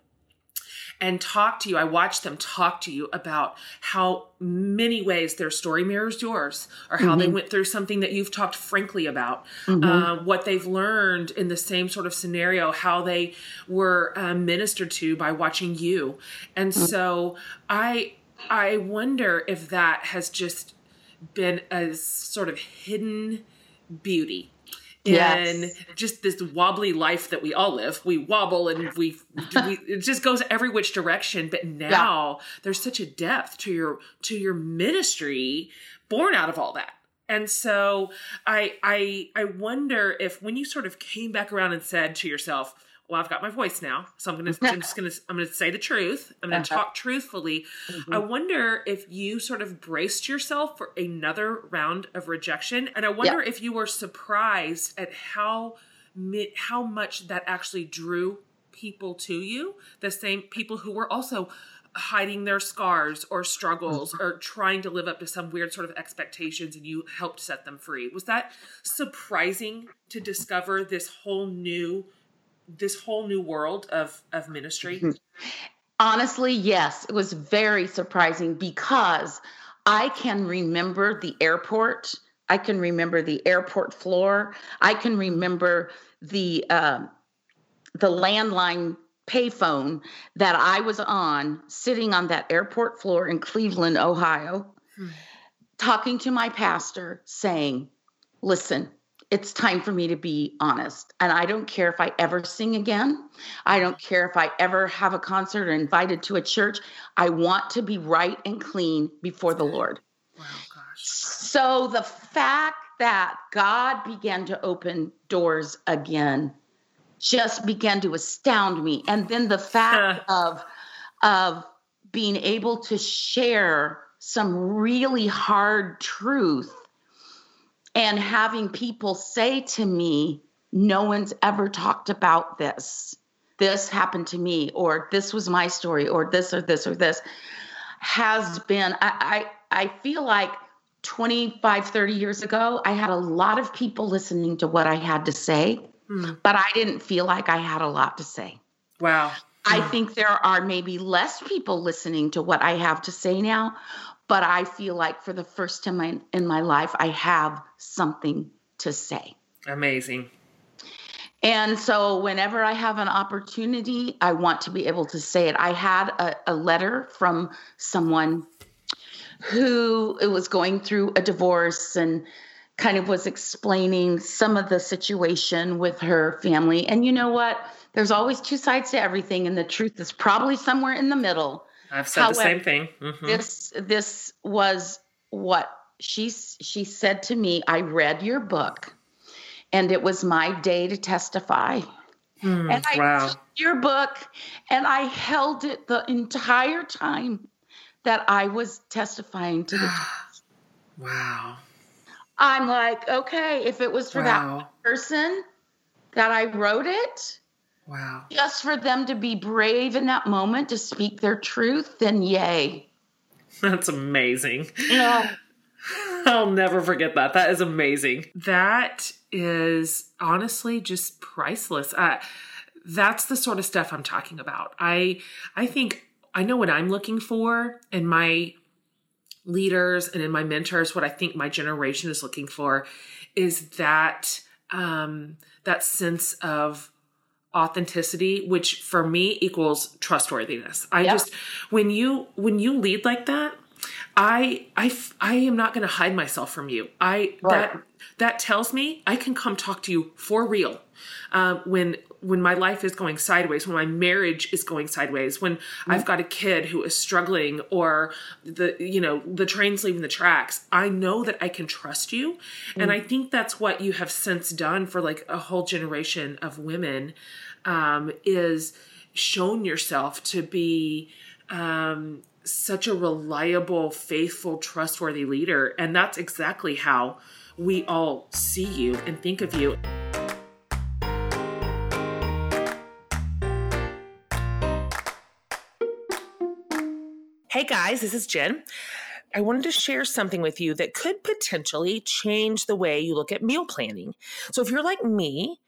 and talk to you. I watch them talk to you about how many ways their story mirrors yours, or how mm-hmm. they went through something that you've talked frankly about, mm-hmm. uh, what they've learned in the same sort of scenario, how they were uh, ministered to by watching you. And mm-hmm. so I I wonder if that has just been a sort of hidden beauty in yes. just this wobbly life that we all live. We wobble and we, we it just goes every which direction. But now yeah. there's such a depth to your to your ministry born out of all that. And so I I I wonder if when you sort of came back around and said to yourself, well, I've got my voice now, so I'm gonna, I'm just gonna, I'm gonna say the truth. I'm gonna uh-huh. talk truthfully. Mm-hmm. I wonder if you sort of braced yourself for another round of rejection, and I wonder if you were surprised at how, how much that actually drew people to you. The same people who were also hiding their scars or struggles mm-hmm. or trying to live up to some weird sort of expectations and you helped set them free. Was that surprising to discover this whole new this whole new world of of ministry? Honestly, yes. It was very surprising because I can remember the airport. I can remember the airport floor. I can remember the uh, the landline payphone that I was on, sitting on that airport floor in Cleveland, Ohio, hmm. talking to my pastor, saying, "Listen, it's time for me to be honest. And I don't care if I ever sing again. I don't care if I ever have a concert or invited to a church. I want to be right and clean before the Lord. Wow, gosh. So the fact that God began to open doors again just began to astound me. And then the fact of of being able to share some really hard truth and having people say to me, no one's ever talked about this. This happened to me, or this was my story, or this, or this, or this has been, I, I, I feel like 25, 30 years ago, I had a lot of people listening to what I had to say, hmm. but I didn't feel like I had a lot to say. Wow. I hmm. think there are maybe less people listening to what I have to say now, but I feel like for the first time in, in my life, I have something to say. Amazing. And so, whenever I have an opportunity, I want to be able to say it. I had a, a letter from someone who was going through a divorce and kind of was explaining some of the situation with her family. And you know what? There's always two sides to everything, and the truth is probably somewhere in the middle. I've said However, the same thing. Mm-hmm. This this was what she she said to me. I read your book, and it was my day to testify. Mm, and I wow. took your book, and I held it the entire time that I was testifying to the wow. I'm like, okay, if it was for wow. that person that I wrote it, Wow. Just for them to be brave in that moment to speak their truth, then yay. That's amazing. Yeah. I'll never forget that. That is amazing. That is honestly just priceless. Uh, that's the sort of stuff I'm talking about. I I think I know what I'm looking for in my leaders and in my mentors. What I think my generation is looking for is that um, that sense of authenticity which for me equals trustworthiness. I just when you when you lead like that i i i am not going to hide myself from you. I Right. that that tells me i can come talk to you for real. Um, when when my life is going sideways when my marriage is going sideways when i've got a kid who is struggling or the you know the train's leaving the tracks i know that i can trust you and i think that's what you have since done for like a whole generation of women um, is shown yourself to be um, such a reliable, faithful, trustworthy leader. And that's exactly how we all see you and think of you. Hey guys, this is Jen. I wanted to share something with you that could potentially change the way you look at meal planning. So, if you're like me,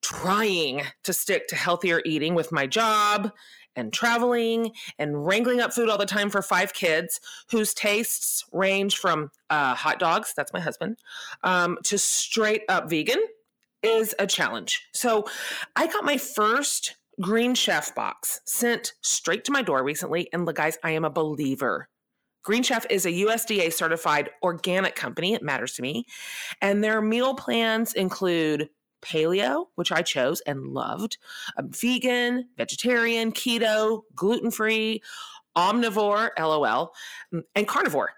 trying to stick to healthier eating with my job and traveling and wrangling up food all the time for five kids whose tastes range from uh, hot dogs, that's my husband, um, to straight up vegan is a challenge. So I got my first Green Chef box sent straight to my door recently. And look, guys, I am a believer. Green Chef is a USDA certified organic company. It matters to me. And their meal plans include paleo, which I chose and loved, um, vegan, vegetarian, keto, gluten free, omnivore, LOL, mm, and carnivore.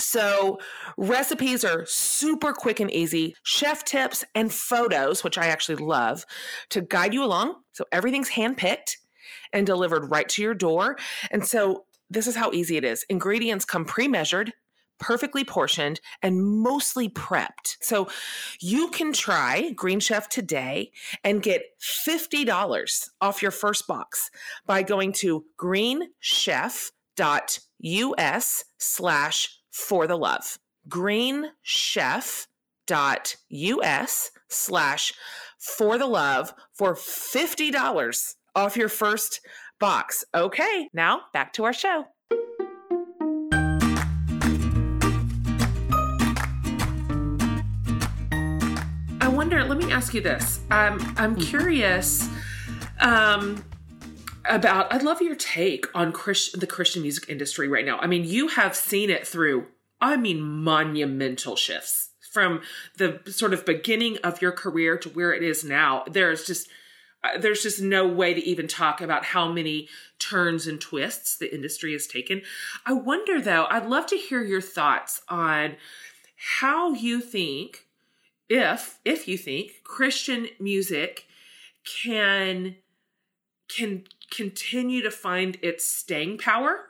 So, recipes are super quick and easy, chef tips and photos, which I actually love, to guide you along. So, everything's handpicked and delivered right to your door. And so, this is how easy it is ingredients come pre measured, perfectly portioned, and mostly prepped. So, you can try Green Chef today and get $50 off your first box by going to greenchef.us slash for the love. greenchef.us slash for the love for $50 off your first box. Okay, now back to our show. I wonder, let me ask you this. Um, I'm curious um, about, I'd love your take on the Christian music industry right now. I mean, you have seen it through, I mean, monumental shifts from the sort of beginning of your career to where it is now. There's just, uh, there's just no way to even talk about how many turns and twists the industry has taken. I wonder though, I'd love to hear your thoughts on how you think if if you think Christian music can can continue to find its staying power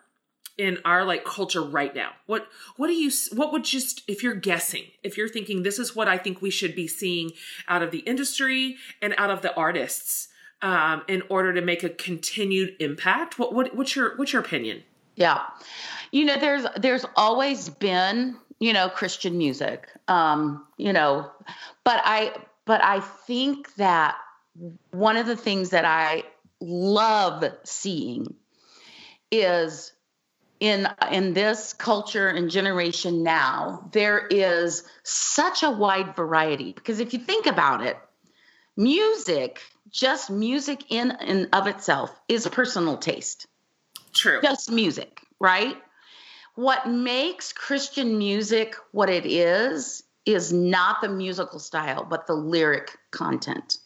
in our like culture right now what what do you what would just if you're guessing if you're thinking this is what i think we should be seeing out of the industry and out of the artists um, in order to make a continued impact what, what what's your what's your opinion Yeah. You know, there's there's always been, you know, Christian music. Um, you know, but I but I think that one of the things that I love seeing is in in this culture and generation now, there is such a wide variety because if you think about it, music, just music in and of itself is personal taste true just music, right? What makes Christian music what it is is not the musical style, but the lyric content.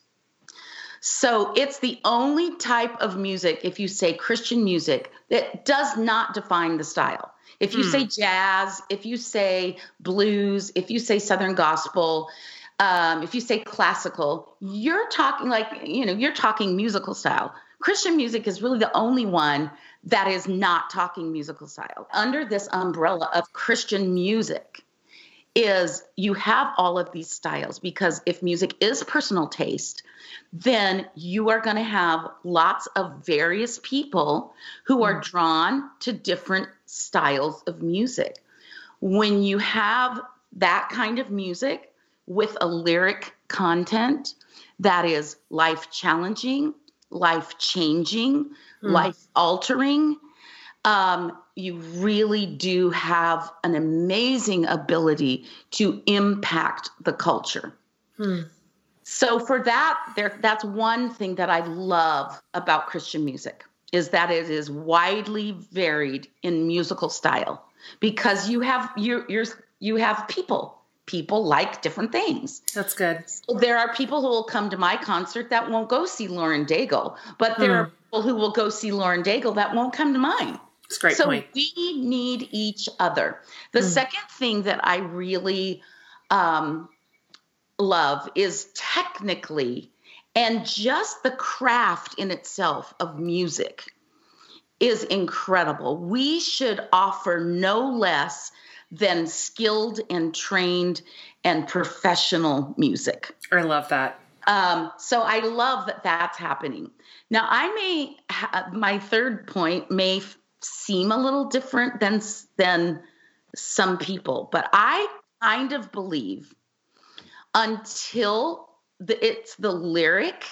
So it's the only type of music, if you say Christian music, that does not define the style. If you Hmm. say jazz, if you say blues, if you say Southern gospel, um, if you say classical, you're talking like, you know, you're talking musical style. Christian music is really the only one that is not talking musical style. Under this umbrella of Christian music is you have all of these styles because if music is personal taste, then you are going to have lots of various people who are drawn to different styles of music. When you have that kind of music with a lyric content that is life challenging, life changing, mm. life altering, um, you really do have an amazing ability to impact the culture. Hmm. So for that, there that's one thing that I love about Christian music is that it is widely varied in musical style because you have you you're you have people people like different things. That's good. So there are people who will come to my concert that won't go see Lauren Daigle, but there hmm. are people who will go see Lauren Daigle that won't come to mine. That's great so point. we need each other. The mm. second thing that I really um, love is technically and just the craft in itself of music is incredible. We should offer no less than skilled and trained and professional music. I love that. Um, so I love that that's happening. Now, I may, ha- my third point may f- seem a little different than than some people, but I kind of believe until the, it's the lyric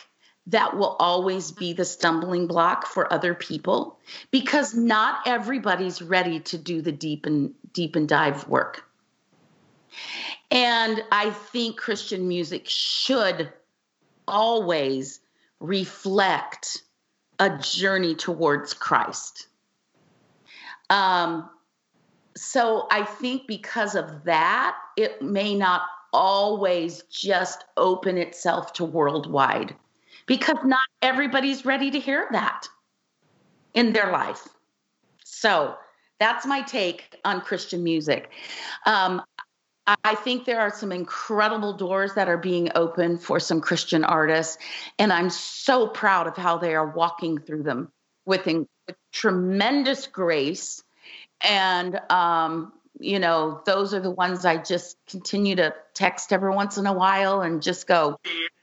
that will always be the stumbling block for other people because not everybody's ready to do the deep and deep and dive work. And I think Christian music should always reflect a journey towards Christ. Um, so I think because of that, it may not always just open itself to worldwide because not everybody's ready to hear that in their life. So that's my take on Christian music. Um, I think there are some incredible doors that are being opened for some Christian artists, and I'm so proud of how they are walking through them with, with tremendous grace. And um, you know, those are the ones I just continue to text every once in a while and just go,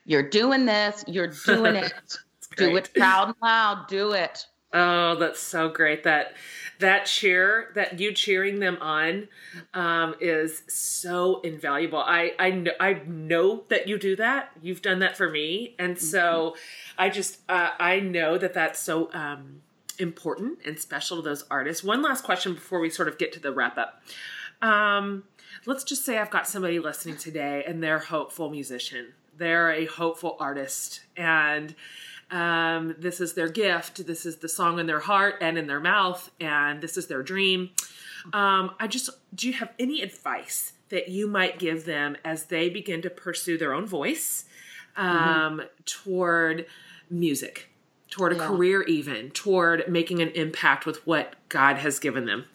You're doing this, you're doing it. do it proud and loud, do it. Oh, that's so great. That that cheer, that you cheering them on, um, is so invaluable. I I know I know that you do that. You've done that for me, and so mm-hmm. I just uh, I know that that's so um, important and special to those artists. One last question before we sort of get to the wrap up. Um, let's just say I've got somebody listening today and they're a hopeful musician. They're a hopeful artist and um, this is their gift. This is the song in their heart and in their mouth, and this is their dream. Um, I just, do you have any advice that you might give them as they begin to pursue their own voice um, mm-hmm. toward music? Toward a yeah. career even toward making an impact with what god has given them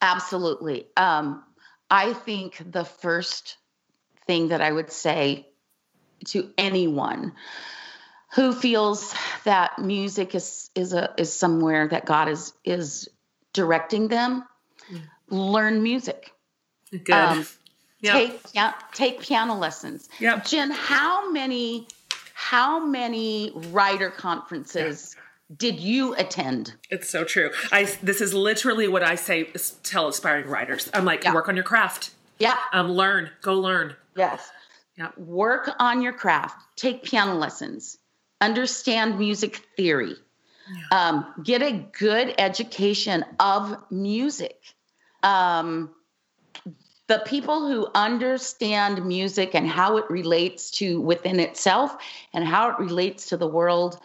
absolutely um, i think the first thing that i would say to anyone who feels that music is is a is somewhere that god is is directing them mm. learn music good um, yep. take yeah, take piano lessons yep. jen how many how many writer conferences yeah. did you attend? It's so true. I this is literally what I say tell aspiring writers. I'm like, yeah. work on your craft. Yeah. Um, learn. Go learn. Yes. Yeah. Work on your craft. Take piano lessons. Understand music theory. Yeah. Um, get a good education of music. Um, the people who understand music and how it relates to within itself and how it relates to the world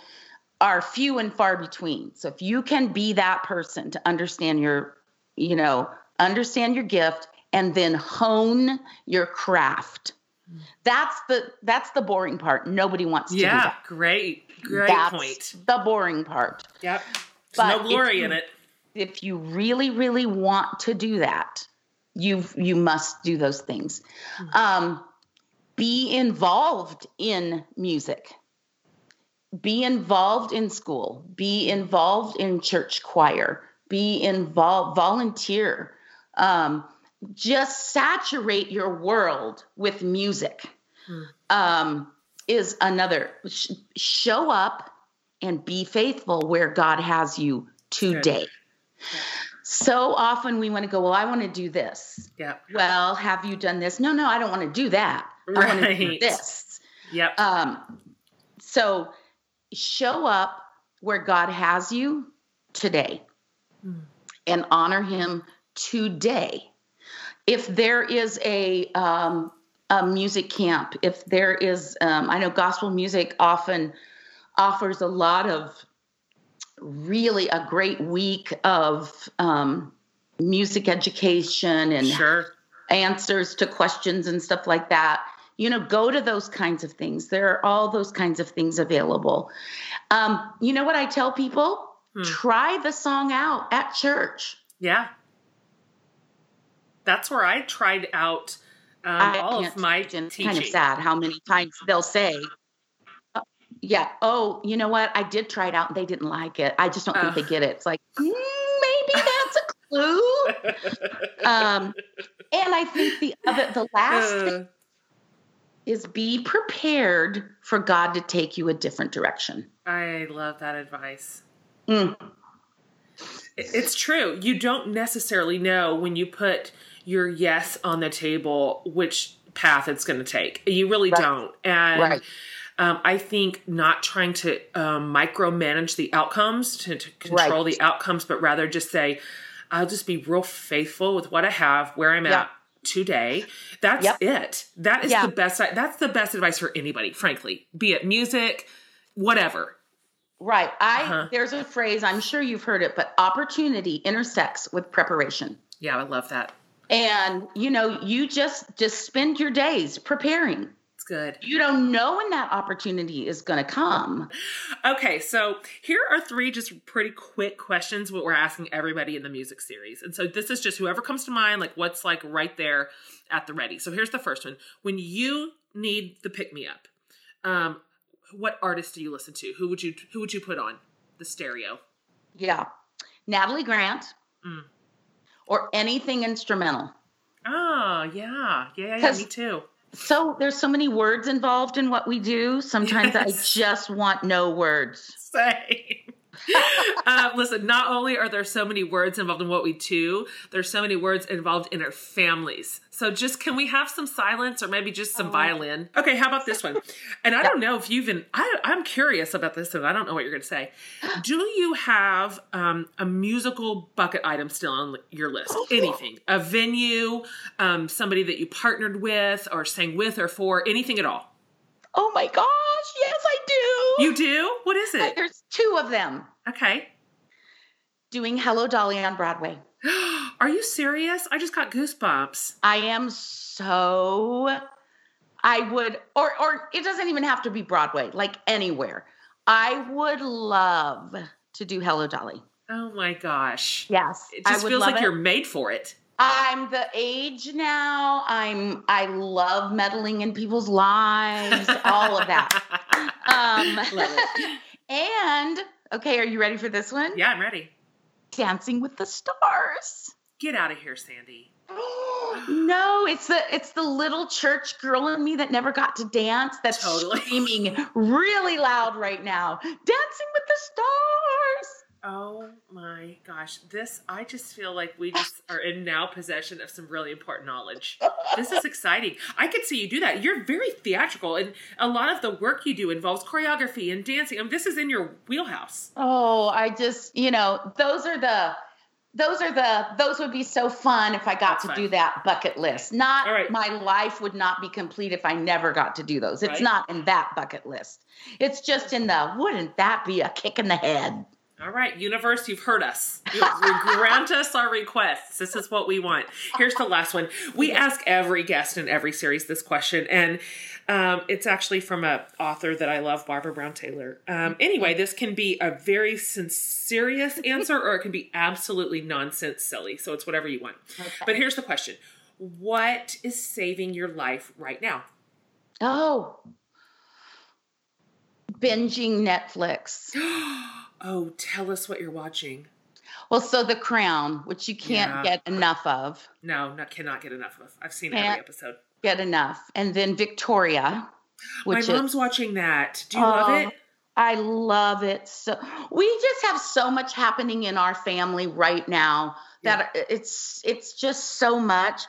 are few and far between. So if you can be that person to understand your, you know, understand your gift and then hone your craft. That's the that's the boring part. Nobody wants to yeah, do that. great. Great that's point. The boring part. Yep. There's but no glory you, in it. If you really, really want to do that, you you must do those things. Mm-hmm. Um, be involved in music. Be involved in school. Be involved in church choir. Be involved, volunteer. Um, just saturate your world with music Hmm. um, is another. Sh- show up and be faithful where God has you today. So often we want to go, well, I want to do this. Yeah. Well, have you done this? No, no, I don't want to do that. Right. I want to do this. Yep. Um, so show up where God has you today Mm. and honor Him today. If there is a um, a music camp, if there is, um, I know gospel music often offers a lot of really a great week of um, music education and sure. answers to questions and stuff like that. You know, go to those kinds of things. There are all those kinds of things available. Um, you know what I tell people? Hmm. Try the song out at church. Yeah. That's where I tried out um, I all of my teaching. kind of sad how many times they'll say, "Oh, "Yeah, oh, you know what? I did try it out and they didn't like it. I just don't think they get it." It's like mm, maybe that's a clue. Um, and I think the other, the last thing Uh, is be prepared for God to take you a different direction. I love that advice. Mm, It's true. You don't necessarily know when you put your yes on the table which path it's going to take. You really Right. don't. And Right. Um, I think not trying to um, micromanage the outcomes, to, to control Right. the outcomes, but rather just say, I'll just be real faithful with what I have, where I'm Yeah. at today. That's Yep. it. That is Yeah. the best. That's the best advice for anybody, frankly. Be it music, whatever. Right. I Uh-huh. there's a phrase, I'm sure you've heard it, but opportunity intersects with preparation. Yeah, I love that. And you know, you just just spend your days preparing. It's good. You don't know when that opportunity is going to come. Okay, so here are three just pretty quick questions what we're asking everybody in the music series. And so this is just whoever comes to mind, like what's like right there at the ready. So here's the first one. When you need the pick me up, um, what artist do you listen to? Who would you who would you put on the stereo? Yeah. Natalie Grant Mm. or anything instrumental. Oh yeah, yeah, yeah, yeah 'Cause- me too. So there's so many words involved in what we do. Sometimes Yes. I just want no words. Same. uh, listen, not only are there so many words involved in what we do, there's so many words involved in our families. So just can we have some silence or maybe just some Oh. violin? Okay, how about this one? And I don't know if you've even, I, I'm curious about this and I don't know what you're going to say. Do you have um, a musical bucket item still on your list? Anything? A venue, um, somebody that you partnered with or sang with or for, anything at all? Oh my gosh, yes, I do. You do? What is it? There's two of them Okay. doing Hello Dolly on Broadway. Are you serious? I just got goosebumps. I am so I would or or it doesn't even have to be Broadway, like anywhere. I would love to do Hello Dolly. Oh my gosh. Yes. It I just feels like it. you're made for it. I'm the age now. I'm I love meddling in people's lives, all of that. Um and okay, are you ready for this one? Yeah, I'm ready. Dancing with the Stars. Get out of here, Sandi. no, it's the it's the little church girl in me that never got to dance that's Totally. screaming really loud right now. Dancing with the stars. Oh my gosh. This, I just feel like we just are in now possession of some really important knowledge. This is exciting. I could see you do that. You're very theatrical, and a lot of the work you do involves choreography and dancing. I mean, this is in your wheelhouse. Oh, I just, you know, those are the those are the those would be so fun if I got That's to fine. do that bucket list. Not right. my life would not be complete if I never got to do those. It's Right. not in that bucket list. It's just in the wouldn't that be a kick in the head? All right, universe, you've heard us. You, grant us our requests. This is what we want. Here's the last one. We ask every guest in every series this question, and um, it's actually from a author that I love, Barbara Brown Taylor. Um, anyway, this can be a very serious answer, or it can be absolutely nonsense silly. So it's whatever you want. But here's the question: What is saving your life right now? Oh. Binging Netflix. Oh, tell us what you're watching. Well, so The Crown, which you can't Yeah. get enough of, No, not cannot get enough of. I've seen Can't- every episode. get enough. And then Victoria, My mom's is watching that. Do you love it? I love it. So we just have so much happening in our family right now that it's it's just so much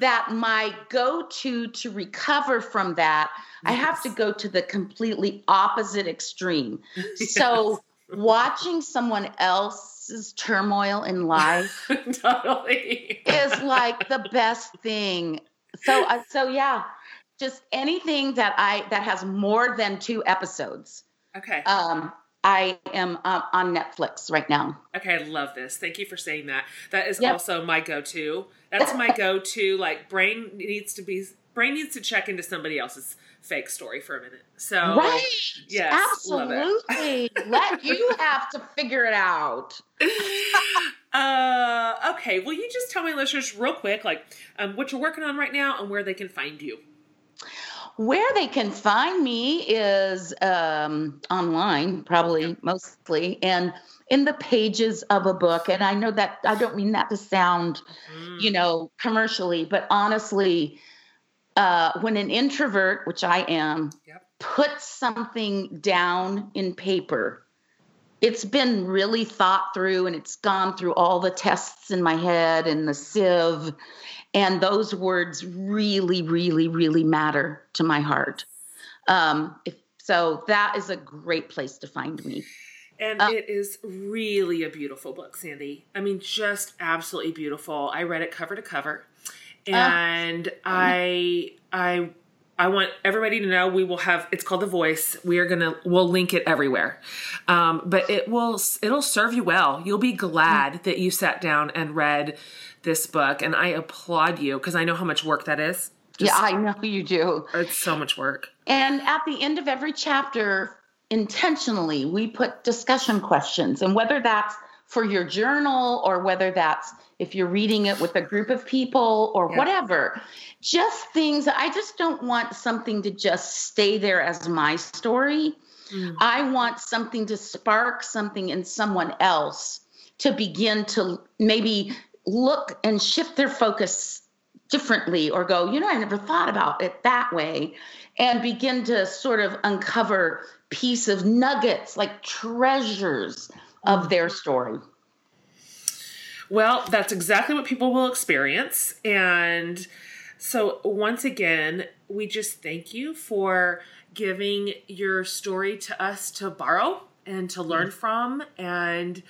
that my go-to to recover from that, I have to go to the completely opposite extreme. So watching someone else's turmoil in life totally. is like the best thing. So uh, so yeah, just anything that I that has more than two episodes. Okay. Um, I am uh, on Netflix right now. Okay, I love this. Thank you for saying that. That is Yep. also my go-to. That's my go-to. Like brain needs to be brain needs to check into somebody else's fake story for a minute. So right? yes, absolutely. Let you have to figure it out. uh, okay. Will you just tell my listeners real quick, like um, what you're working on right now and where they can find you? Where they can find me is um, online, probably mostly, and in the pages of a book. And I know that I don't mean that to sound Mm. you know, commercially, but honestly, uh, when an introvert, which I am, Yep. puts something down in paper, it's been really thought through and it's gone through all the tests in my head and the sieve. And those words really, really, really matter to my heart. Um, if, so that is a great place to find me. And Uh, it is really a beautiful book, Sandi. I mean, just absolutely beautiful. I read it cover to cover, and I, I, I want everybody to know we will have. It's called The Voice. We are gonna. We'll link it everywhere, um, but it will. It'll serve you well. You'll be glad that you sat down and read this book, and I applaud you because I know how much work that is. yeah, I know you do. It's so much work. And at the end of every chapter, intentionally, we put discussion questions. And whether that's for your journal or whether that's if you're reading it with a group of people or Yeah. whatever, just things. I just don't want something to just stay there as my story. Mm. I want something to spark something in someone else to begin to maybe look and shift their focus differently or go, you know, I never thought about it that way, and begin to sort of uncover piece of nuggets like treasures of their story. Well, that's exactly what people will experience. And so, once again, we just thank you for giving your story to us to borrow and to learn from and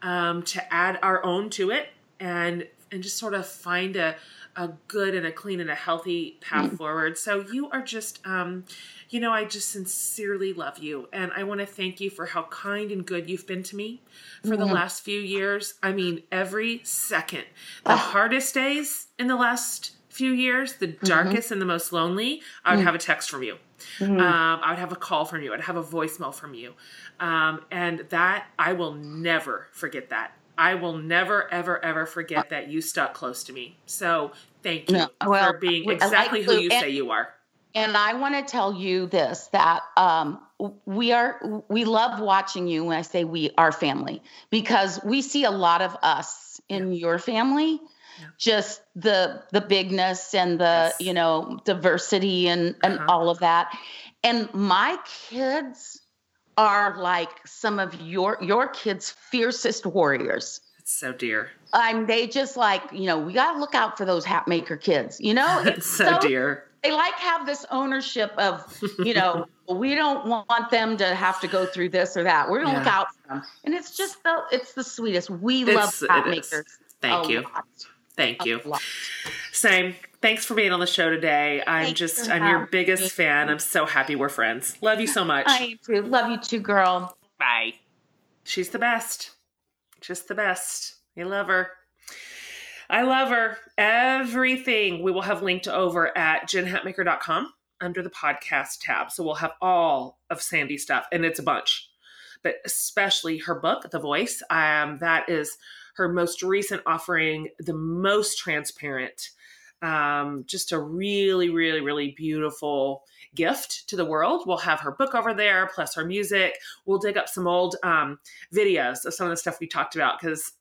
um, to add our own to it and and just sort of find a, a good and a clean and a healthy path forward. So you are just um, you know, I just sincerely love you and I want to thank you for how kind and good you've been to me for the Mhm. last few years. I mean, every second. The Ah. hardest days in the last few years, the darkest and the most lonely, I would Mm. have a text from you. Mhm. Um, I would have a call from you. I'd have a voicemail from you. Um, and that, I will never forget that. I will never, ever, ever forget that you stuck close to me. So thank you No, well, for being like exactly who you and- say you are. And I want to tell you this that um, we are we love watching you when I say we our family because we see a lot of us in your family Yeah. just the the bigness and the Yes. you know diversity and and Uh-huh. all of that and my kids are like some of your your kids fiercest warriors It's so dear. I'm they just like you know we got to look out for those Hatmaker kids you know It's so, dear. They like have this ownership of you know we don't want them to have to go through this or that we're gonna look out for them and it's just the it's the sweetest we It's- love is. makers Thank you. lot, Thank a you. lot. Same. Thanks for being on the show today. I'm Thanks just, I'm your biggest me. fan. I'm so happy we're friends. Love you so much. I too love you too girl Bye. She's the best. Just the best. I love her. I love her. Everything we will have linked over at jenhatmaker.com under the podcast tab. So we'll have all of Sandi's stuff, and it's a bunch, but especially her book, The Voice. Um, that is her most recent offering, the most transparent. Um, just a really, really, really beautiful gift to the world. We'll have her book over there, plus her music. We'll dig up some old um, videos of some of the stuff we talked about because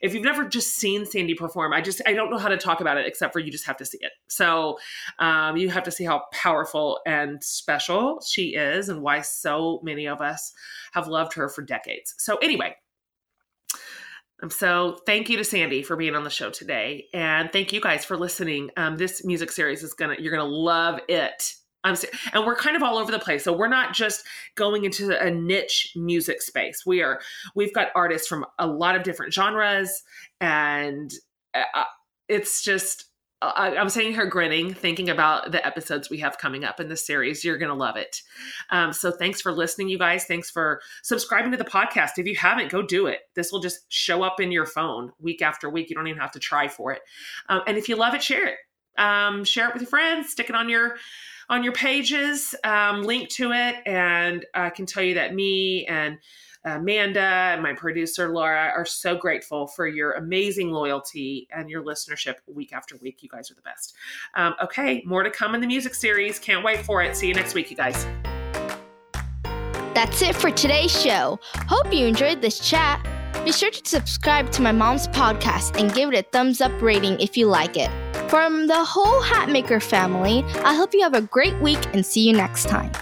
if you've never just seen Sandi perform, I just I don't know how to talk about it except for you just have to see it. So um, you have to see how powerful and special she is, and why so many of us have loved her for decades. So anyway. Um, so thank you to Sandi for being on the show today, and thank you guys for listening. Um, this music series is gonna you're gonna love it. Um, and we're kind of all over the place. So we're not just going into a niche music space. We are we've got artists from a lot of different genres, and uh, uh it's just I, am sitting here grinning, thinking about the episodes we have coming up in this series. You're going to love it. Um, so thanks for listening, you guys. Thanks for subscribing to the podcast. If you haven't, go do it. This will just show up in your phone week after week. You don't even have to try for it. Um, and if you love it, share it. Um, share it with your friends. Stick it on your on your pages, um, link to it. And I can tell you that me and Amanda and my producer Laura are so grateful for your amazing loyalty and your listenership week after week. You guys are the best. Um, okay, more to come in the music series. Can't wait for it. See you next week, you guys. That's it for today's show. Hope you enjoyed this chat. Be sure to subscribe to my mom's podcast and give it a thumbs up rating if you like it. From the whole Hatmaker family, I hope you have a great week and see you next time.